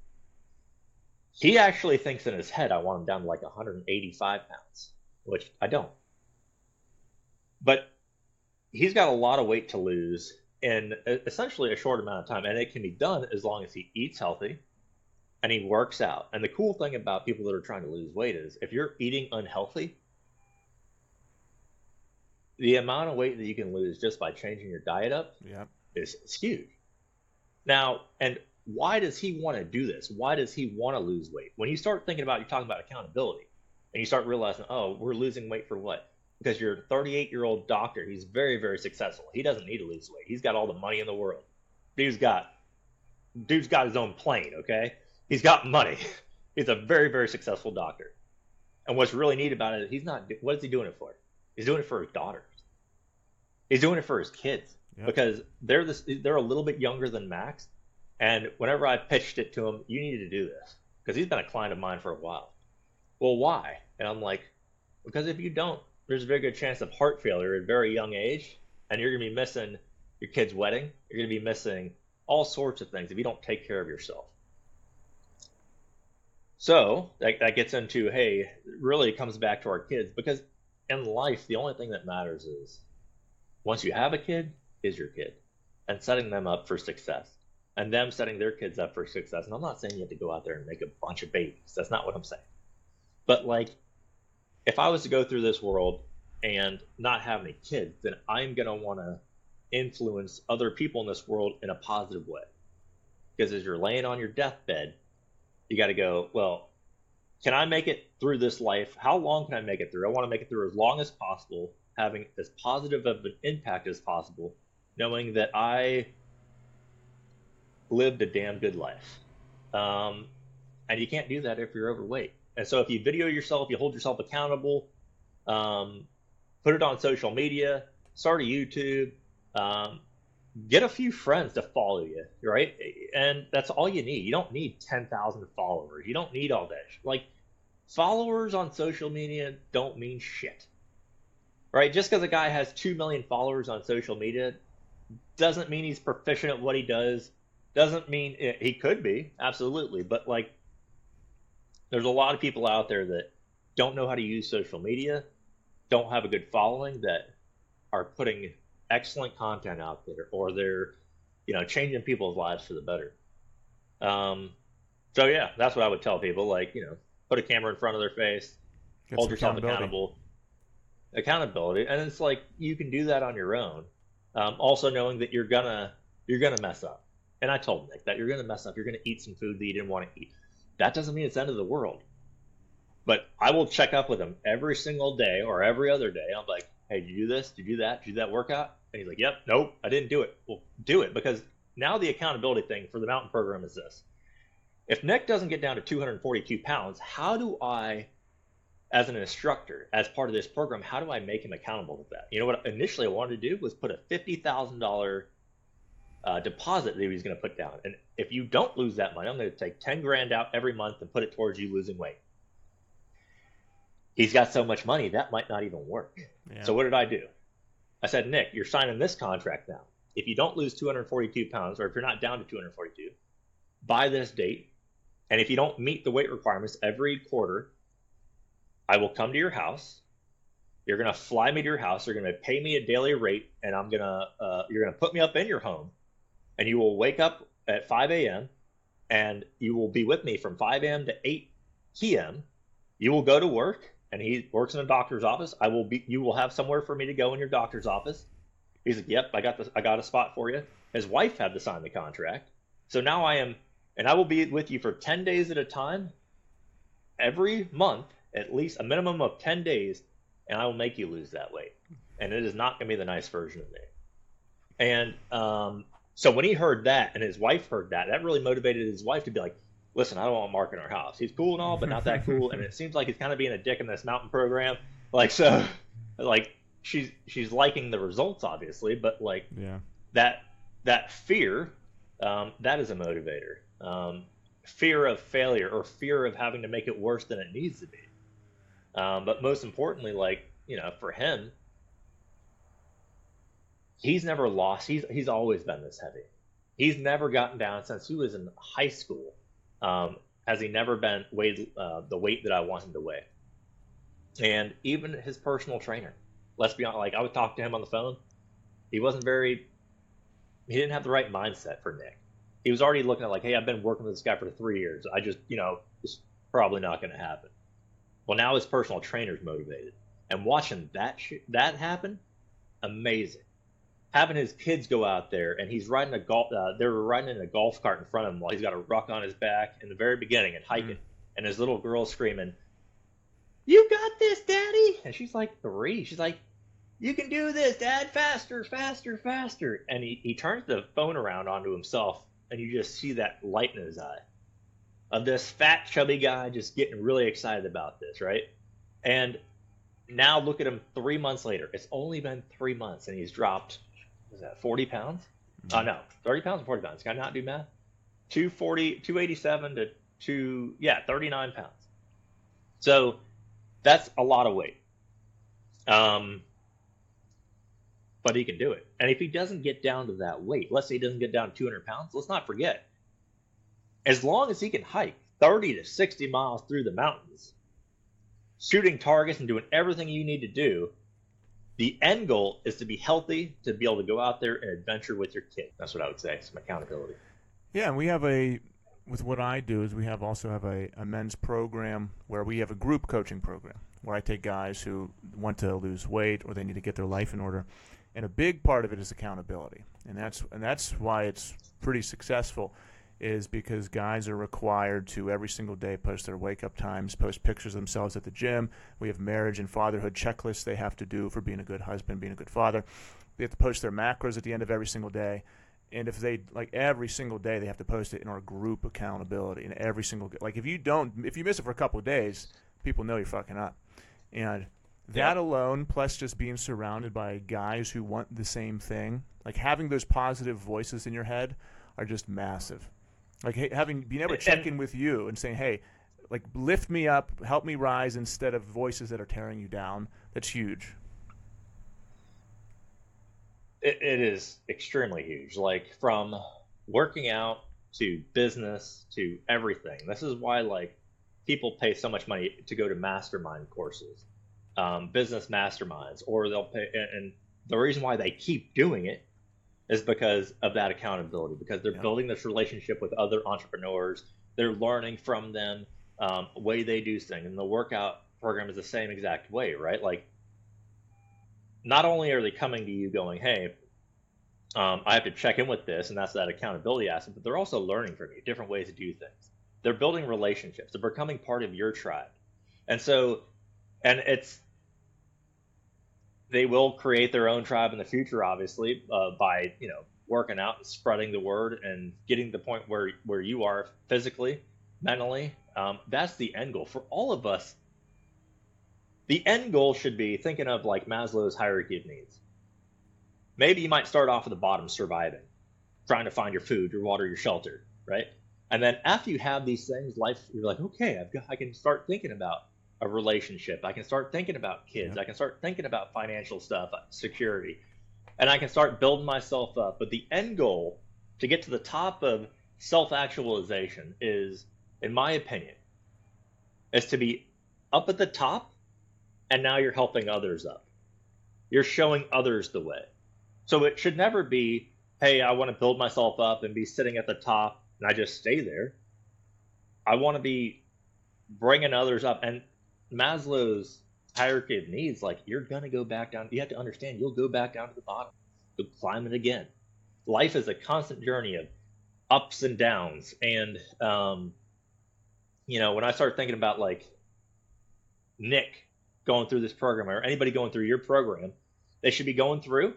He actually thinks in his head I want him down to like 185 pounds, which I don't. But he's got a lot of weight to lose in essentially a short amount of time, and it can be done as long as he eats healthy and he works out. And the cool thing about people that are trying to lose weight is if you're eating unhealthy, the amount of weight that you can lose just by changing your diet up is, is huge. Now, and why does he want to do this? Why does he want to lose weight? When you start thinking about, you're talking about accountability, and you start realizing, oh, we're losing weight for what? Because you're a 38 year old doctor. He's very, very successful. He doesn't need to lose weight. He's got all the money in the world. Dude's got, dude's got his own plane. Okay, he's got money. he's a very, very successful doctor. And what's really neat about it is he's not. What is he doing it for? He's doing it for his daughters. He's doing it for his kids yep. because they're this they're a little bit younger than Max, And whenever I pitched it to him, you need to do this because he's been a client of mine for a while. Well, why? And I'm like, because if you don't, there's a very good chance of heart failure at a very young age, and you're gonna be missing your kid's wedding. You're gonna be missing all sorts of things if you don't take care of yourself. So that, that gets into hey, really comes back to our kids because in life the only thing that matters is once you have a kid is your kid and setting them up for success and them setting their kids up for success. And I'm not saying you have to go out there and make a bunch of babies. That's not what I'm saying. But like, if I was to go through this world and not have any kids, then I'm gonna want to influence other people in this world in a positive way. Because as you're laying on your deathbed, you got to go, well, can I make it through this life? How long can I make it through? I want to make it through as long as possible, having as positive of an impact as possible, knowing that I lived a damn good life. Um, and you can't do that if you're overweight. And so if you video yourself, you hold yourself accountable, um, put it on social media, start a YouTube, um, get a few friends to follow you, right? And that's all you need. You don't need 10,000 followers. You don't need all that. Like, followers on social media don't mean shit, right? Just because a guy has 2 million followers on social media doesn't mean he's proficient at what he does. Doesn't mean he could be, absolutely. But, like, there's a lot of people out there that don't know how to use social media, don't have a good following, that are putting excellent content out there, or they're, you know, changing people's lives for the better. Um, so yeah, that's what I would tell people. Like, you know, put a camera in front of their face, Get hold yourself accountable. Accountability, and it's like you can do that on your own. Um, also knowing that you're gonna you're gonna mess up. And I told Nick that you're gonna mess up. You're gonna eat some food that you didn't want to eat. That doesn't mean it's the end of the world. But I will check up with him every single day or every other day. I'm like, hey, did you do this? Did you do that? Did you do that workout? And he's like, yep, nope, I didn't do it. Well, do it because now the accountability thing for the mountain program is this. If Nick doesn't get down to 242 pounds, how do I, as an instructor, as part of this program, how do I make him accountable with that? You know what initially I wanted to do was put a $50,000 uh, deposit that he was going to put down. And if you don't lose that money, I'm going to take 10 grand out every month and put it towards you losing weight. He's got so much money that might not even work. Yeah. So what did I do? I said, Nick, you're signing this contract now. If you don't lose 242 pounds, or if you're not down to 242, by this date, and if you don't meet the weight requirements every quarter, I will come to your house. You're gonna fly me to your house. You're gonna pay me a daily rate, and I'm gonna uh, you're gonna put me up in your home, and you will wake up at 5 a.m. and you will be with me from 5 a.m. to 8 p.m. You will go to work and he works in a doctor's office. I will be. You will have somewhere for me to go in your doctor's office. He's like, "Yep, I got the. I got a spot for you." His wife had to sign the contract, so now I am, and I will be with you for ten days at a time, every month, at least a minimum of ten days, and I will make you lose that weight. And it is not going to be the nice version of me. And um, so when he heard that, and his wife heard that, that really motivated his wife to be like, listen, I don't want Mark in our house. He's cool and all, but not that cool. and it seems like he's kind of being a dick in this mountain program. Like so, like she's she's liking the results obviously, but like yeah. that that fear, um, that is a motivator. Um, fear of failure or fear of having to make it worse than it needs to be. Um, but most importantly, like you know, for him, he's never lost. He's he's always been this heavy. He's never gotten down since he was in high school um, has he never been weighed uh, the weight that I want him to weigh? And even his personal trainer, let's be honest, like I would talk to him on the phone. He wasn't very, he didn't have the right mindset for Nick. He was already looking at like, hey, I've been working with this guy for three years. I just, you know, it's probably not going to happen. Well, now his personal trainer's motivated, and watching that sh- that happen, amazing. Having his kids go out there and he's riding a golf uh, they were riding in a golf cart in front of him while he's got a ruck on his back in the very beginning and hiking. Mm. and his little girl screaming you got this daddy! And she's like three. She's like you can do this dad! Faster faster faster! And he, he turns the phone around onto himself and you just see that light in his eye of this fat chubby guy just getting really excited about this right and now look at him three months later it's only been three months and he's dropped is that 40 pounds? Oh, no, 30 pounds or 40 pounds? Can I not do math? 240, 287 to two, yeah, 39 pounds. So that's a lot of weight. Um, but he can do it. And if he doesn't get down to that weight, let's say he doesn't get down to 200 pounds, let's not forget, as long as he can hike 30 to 60 miles through the mountains, shooting targets and doing everything you need to do, the end goal is to be healthy, to be able to go out there and adventure with your kid. That's what I would say. Some accountability. Yeah, and we have a with what I do is we have also have a, a men's program where we have a group coaching program where I take guys who want to lose weight or they need to get their life in order and a big part of it is accountability, and that's and that's why it's pretty successful. Is because guys are required to every single day post their wake up times, post pictures of themselves at the gym. We have marriage and fatherhood checklists they have to do for being a good husband, being a good father. They have to post their macros at the end of every single day. And if they like every single day, they have to post it in our group accountability. And every single like if you don't, if you miss it for a couple of days, people know you're fucking up. And that alone, plus just being surrounded by guys who want the same thing, like having those positive voices in your head, are just massive. Like having being able to check in with you and saying, "Hey, like lift me up, help me rise," instead of voices that are tearing you down. That's huge. it, it is extremely huge. Like from working out to business to everything. This is why like people pay so much money to go to mastermind courses um, business masterminds, or they'll pay. And the reason why they keep doing it is because of that accountability, because they're yeah. building this relationship with other entrepreneurs. They're learning from them um, way they do things, and the workout program is the same exact way, right? Like, not only are they coming to you going, "Hey, um, I have to check in with this," and that's that accountability aspect, but they're also learning from you different ways to do things. They're building relationships. They're becoming part of your tribe, and so, and it's they will create their own tribe in the future, obviously, uh, by you know working out and spreading the word and getting to the point where where you are physically, mentally. Um, that's the end goal for all of us. The end goal should be thinking of like Maslow's hierarchy of needs. Maybe you might start off at the bottom, surviving, trying to find your food, your water, your shelter, right? And then after you have these things, life, you're like, okay, I've got, I can start thinking about a relationship. I can start thinking about kids. Yeah. I can start thinking about financial stuff, security, and I can start building myself up. But the end goal to get to the top of self actualization is, in my opinion, is to be up at the top and now you're helping others up. You're showing others the way. So it should never be, hey, I want to build myself up and be sitting at the top and I just stay there. I want to be bringing others up. And Maslow's hierarchy of needs, like you're gonna go back down. You have to understand you'll go back down to the bottom. You'll climb it again. Life is a constant journey of ups and downs. And um, you know, when I start thinking about like Nick going through this program or anybody going through your program, they should be going through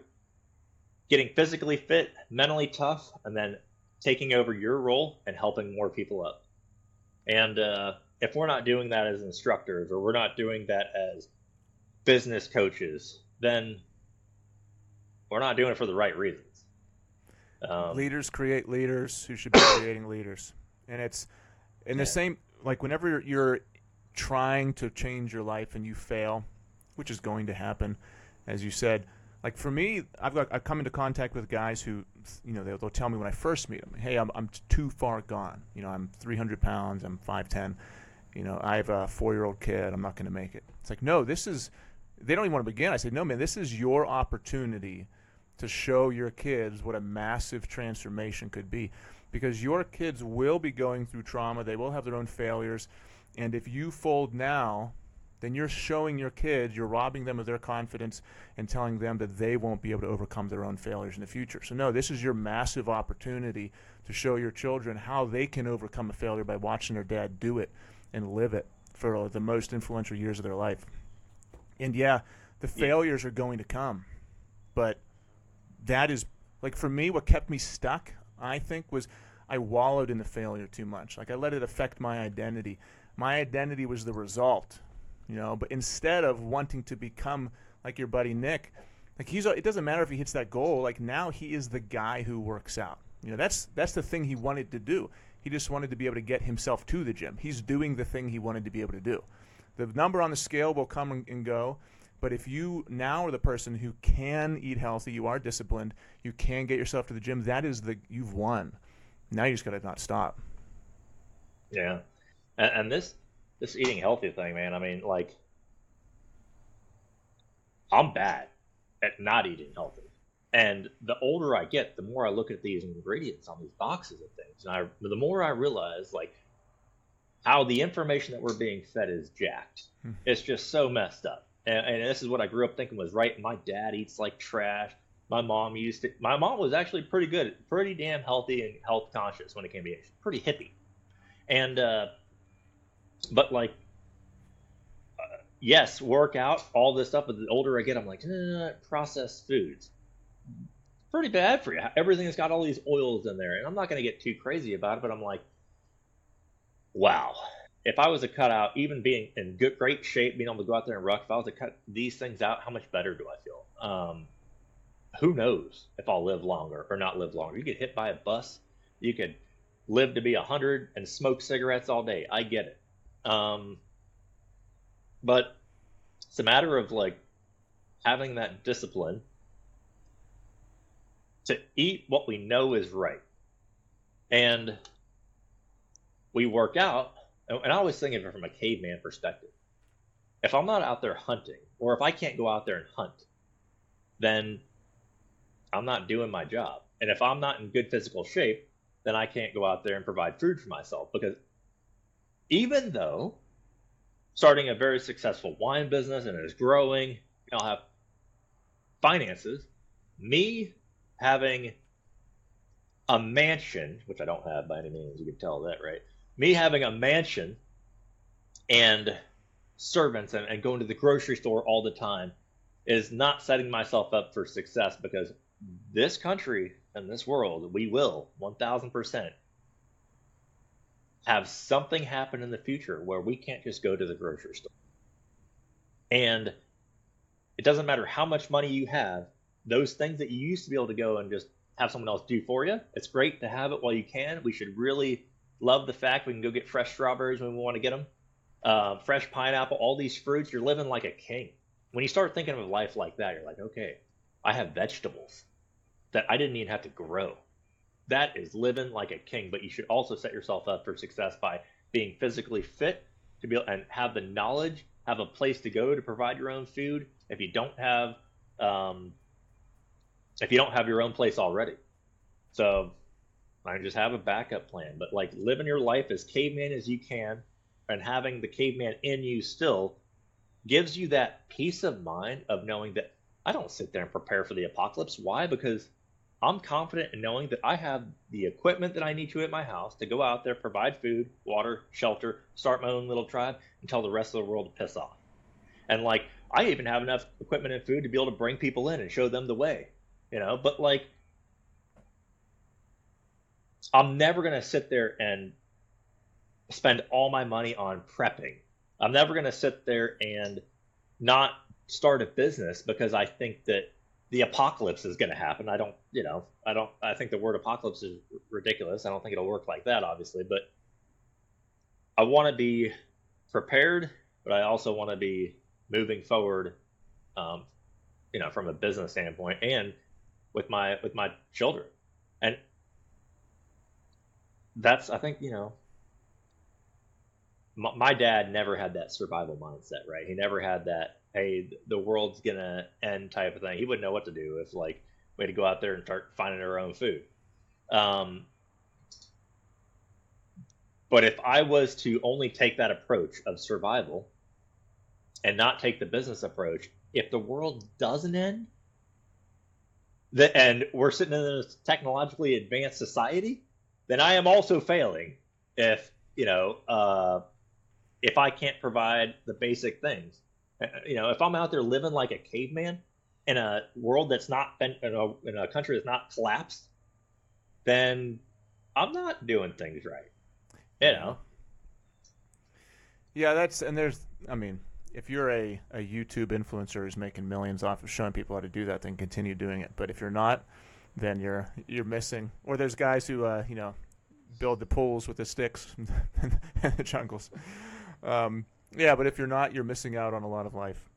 getting physically fit, mentally tough, and then taking over your role and helping more people up. And uh, if we're not doing that as instructors or we're not doing that as business coaches, then we're not doing it for the right reasons. Um, leaders create leaders who should be creating leaders, and it's in the same like whenever you're trying to change your life and you fail, which is going to happen, as you said. Like for me, I've got I've come into contact with guys who, you know, they'll, they'll tell me when I first meet them, "Hey, I'm I'm too far gone. You know, I'm 300 pounds, I'm 5'10." You know, I have a four year old kid, I'm not going to make it. It's like, no, this is, they don't even want to begin. I said, no, man, this is your opportunity to show your kids what a massive transformation could be. Because your kids will be going through trauma, they will have their own failures. And if you fold now, then you're showing your kids, you're robbing them of their confidence and telling them that they won't be able to overcome their own failures in the future. So, no, this is your massive opportunity to show your children how they can overcome a failure by watching their dad do it and live it for the most influential years of their life. And yeah, the failures are going to come, but that is like for me, what kept me stuck, I think, was I wallowed in the failure too much. Like I let it affect my identity. My identity was the result, you know. But instead of wanting to become like your buddy Nick, like he's it doesn't matter if he hits that goal. Like now he is the guy who works out. You know, that's that's the thing he wanted to do. He just wanted to be able to get himself to the gym. He's doing the thing he wanted to be able to do. The number on the scale will come and go, but if you now are the person who can eat healthy, you are disciplined, you can get yourself to the gym, that is the you've won. Now you just got to not stop. Yeah. And, and this this eating healthy thing, man, I mean, like I'm bad at not eating healthy. And the older I get, the more I look at these ingredients on these boxes of things, and I, the more I realize like how the information that we're being fed is jacked. Hmm. It's just so messed up. And, and, this is what I grew up thinking was right. My dad eats like trash. My mom used to. My mom was actually pretty good, pretty damn healthy and health conscious when it came to eating. Pretty hippie. And uh, but like yes, work out, all this stuff. But the older I get, I'm like, eh, processed foods. Pretty bad for you. Everything's got all these oils in there. And I'm not going to get too crazy about it, but I'm like, wow. If I was to cut out, even being in good, great shape, being able to go out there and ruck, if I was to cut these things out, how much better do I feel? Um, who knows if I'll live longer or not live longer? You get hit by a bus, you could live to be 100 and smoke cigarettes all day. I get it. Um, but it's a matter of like having that discipline to eat what we know is right. And we work out, and I always think of it from a caveman perspective. If I'm not out there hunting, or if I can't go out there and hunt, then I'm not doing my job. And if I'm not in good physical shape, then I can't go out there and provide food for myself. Because even though starting a very successful wine business and it is growing, I'll have finances, me having a mansion, which I don't have by any means, you can tell that, right? Me having a mansion and servants and, and going to the grocery store all the time is not setting myself up for success because this country and this world, we will 1000% have something happen in the future where we can't just go to the grocery store. And it doesn't matter how much money you have, those things that you used to be able to go and just have someone else do for you, it's great to have it while you can. We should really love the fact we can go get fresh strawberries when we want to get them, uh, fresh pineapple, all these fruits. You're living like a king. When you start thinking of life like that, you're like, okay, I have vegetables that I didn't even have to grow. That is living like a king. But you should also set yourself up for success by being physically fit to be able, and have the knowledge, have a place to go to provide your own food. If you don't have, um, if you don't have your own place already, so I just have a backup plan. But like living your life as caveman as you can, and having the caveman in you still gives you that peace of mind of knowing that I don't sit there and prepare for the apocalypse. Why? Because I'm confident in knowing that I have the equipment that I need to at my house to go out there, provide food, water, shelter, start my own little tribe, and tell the rest of the world to piss off. And like, I even have enough equipment and food to be able to bring people in and show them the way, you know. But like, I'm never gonna sit there and spend all my money on prepping. I'm never gonna sit there and not start a business because I think that the apocalypse is going to happen. I don't, you know, I don't, I think the word apocalypse is ridiculous. I don't think it'll work like that, obviously, but I want to be prepared, but I also want to be moving forward, um, you know, from a business standpoint and with my, with my children. And that's, I think, you know, my, my dad never had that survival mindset, right? He never had that, hey, the world's gonna end type of thing. He wouldn't know what to do if like we had to go out there and start finding our own food. Um, but if I was to only take that approach of survival and not take the business approach, if the world doesn't end, the, and we're sitting in a technologically advanced society, then I am also failing. If you know, uh, if I can't provide the basic things, uh, you know, if I'm out there living like a caveman in a world that's not been in a, in a country that's not collapsed, then I'm not doing things right. You know. Yeah, that's and there's. I mean, if you're a, a YouTube influencer who's making millions off of showing people how to do that, then continue doing it. But if you're not, then you're you're missing. Or there's guys who uh, you know build the pools with the sticks and the jungles. Um, yeah, but if you're not, you're missing out on a lot of life.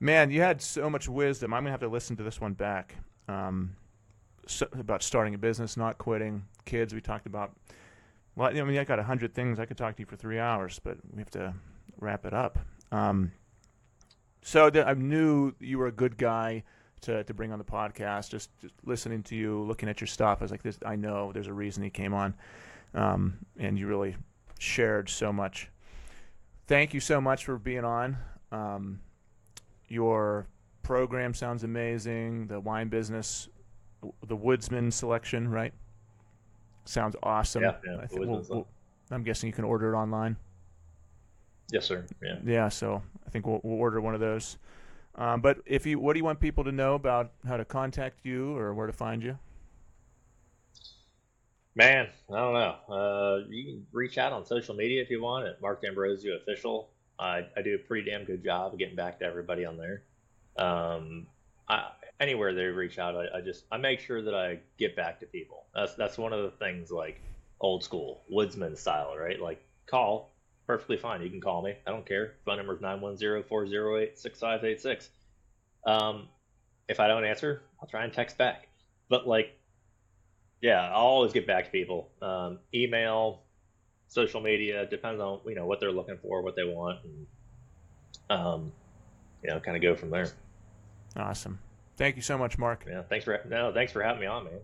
Man, you had so much wisdom. I'm gonna have to listen to this one back. Um, so, about starting a business, not quitting, kids. We talked about. Well, I mean, I got a hundred things I could talk to you for three hours, but we have to wrap it up. Um, so th- I knew you were a good guy to, to bring on the podcast. Just, just listening to you, looking at your stuff, I was like, "This, I know there's a reason he came on," um, and you really shared so much. Thank you so much for being on. Um, your program sounds amazing. The wine business, the Woodsman selection, right? Sounds awesome. Yeah, yeah. I think we'll, we'll, I'm guessing you can order it online. Yes, sir. Yeah. Yeah, so I think we'll, we'll order one of those. Um, but if you, what do you want people to know about how to contact you or where to find you? Man, I don't know. Uh, you can reach out on social media if you want at Mark D'Ambrosio Official. I, I do a pretty damn good job of getting back to everybody on there. Um, I, anywhere they reach out, I, I just I make sure that I get back to people. That's that's one of the things like old school woodsman style, right? Like call, perfectly fine. You can call me. I don't care. Phone number is 910-408-6586. Um, if I don't answer, I'll try and text back. But like, yeah, I'll always get back to people. Um, email, social media depends on you know what they're looking for, what they want, and um, you know, kind of go from there. Awesome. Thank you so much, Mark. Yeah, thanks for no, thanks for having me on, man.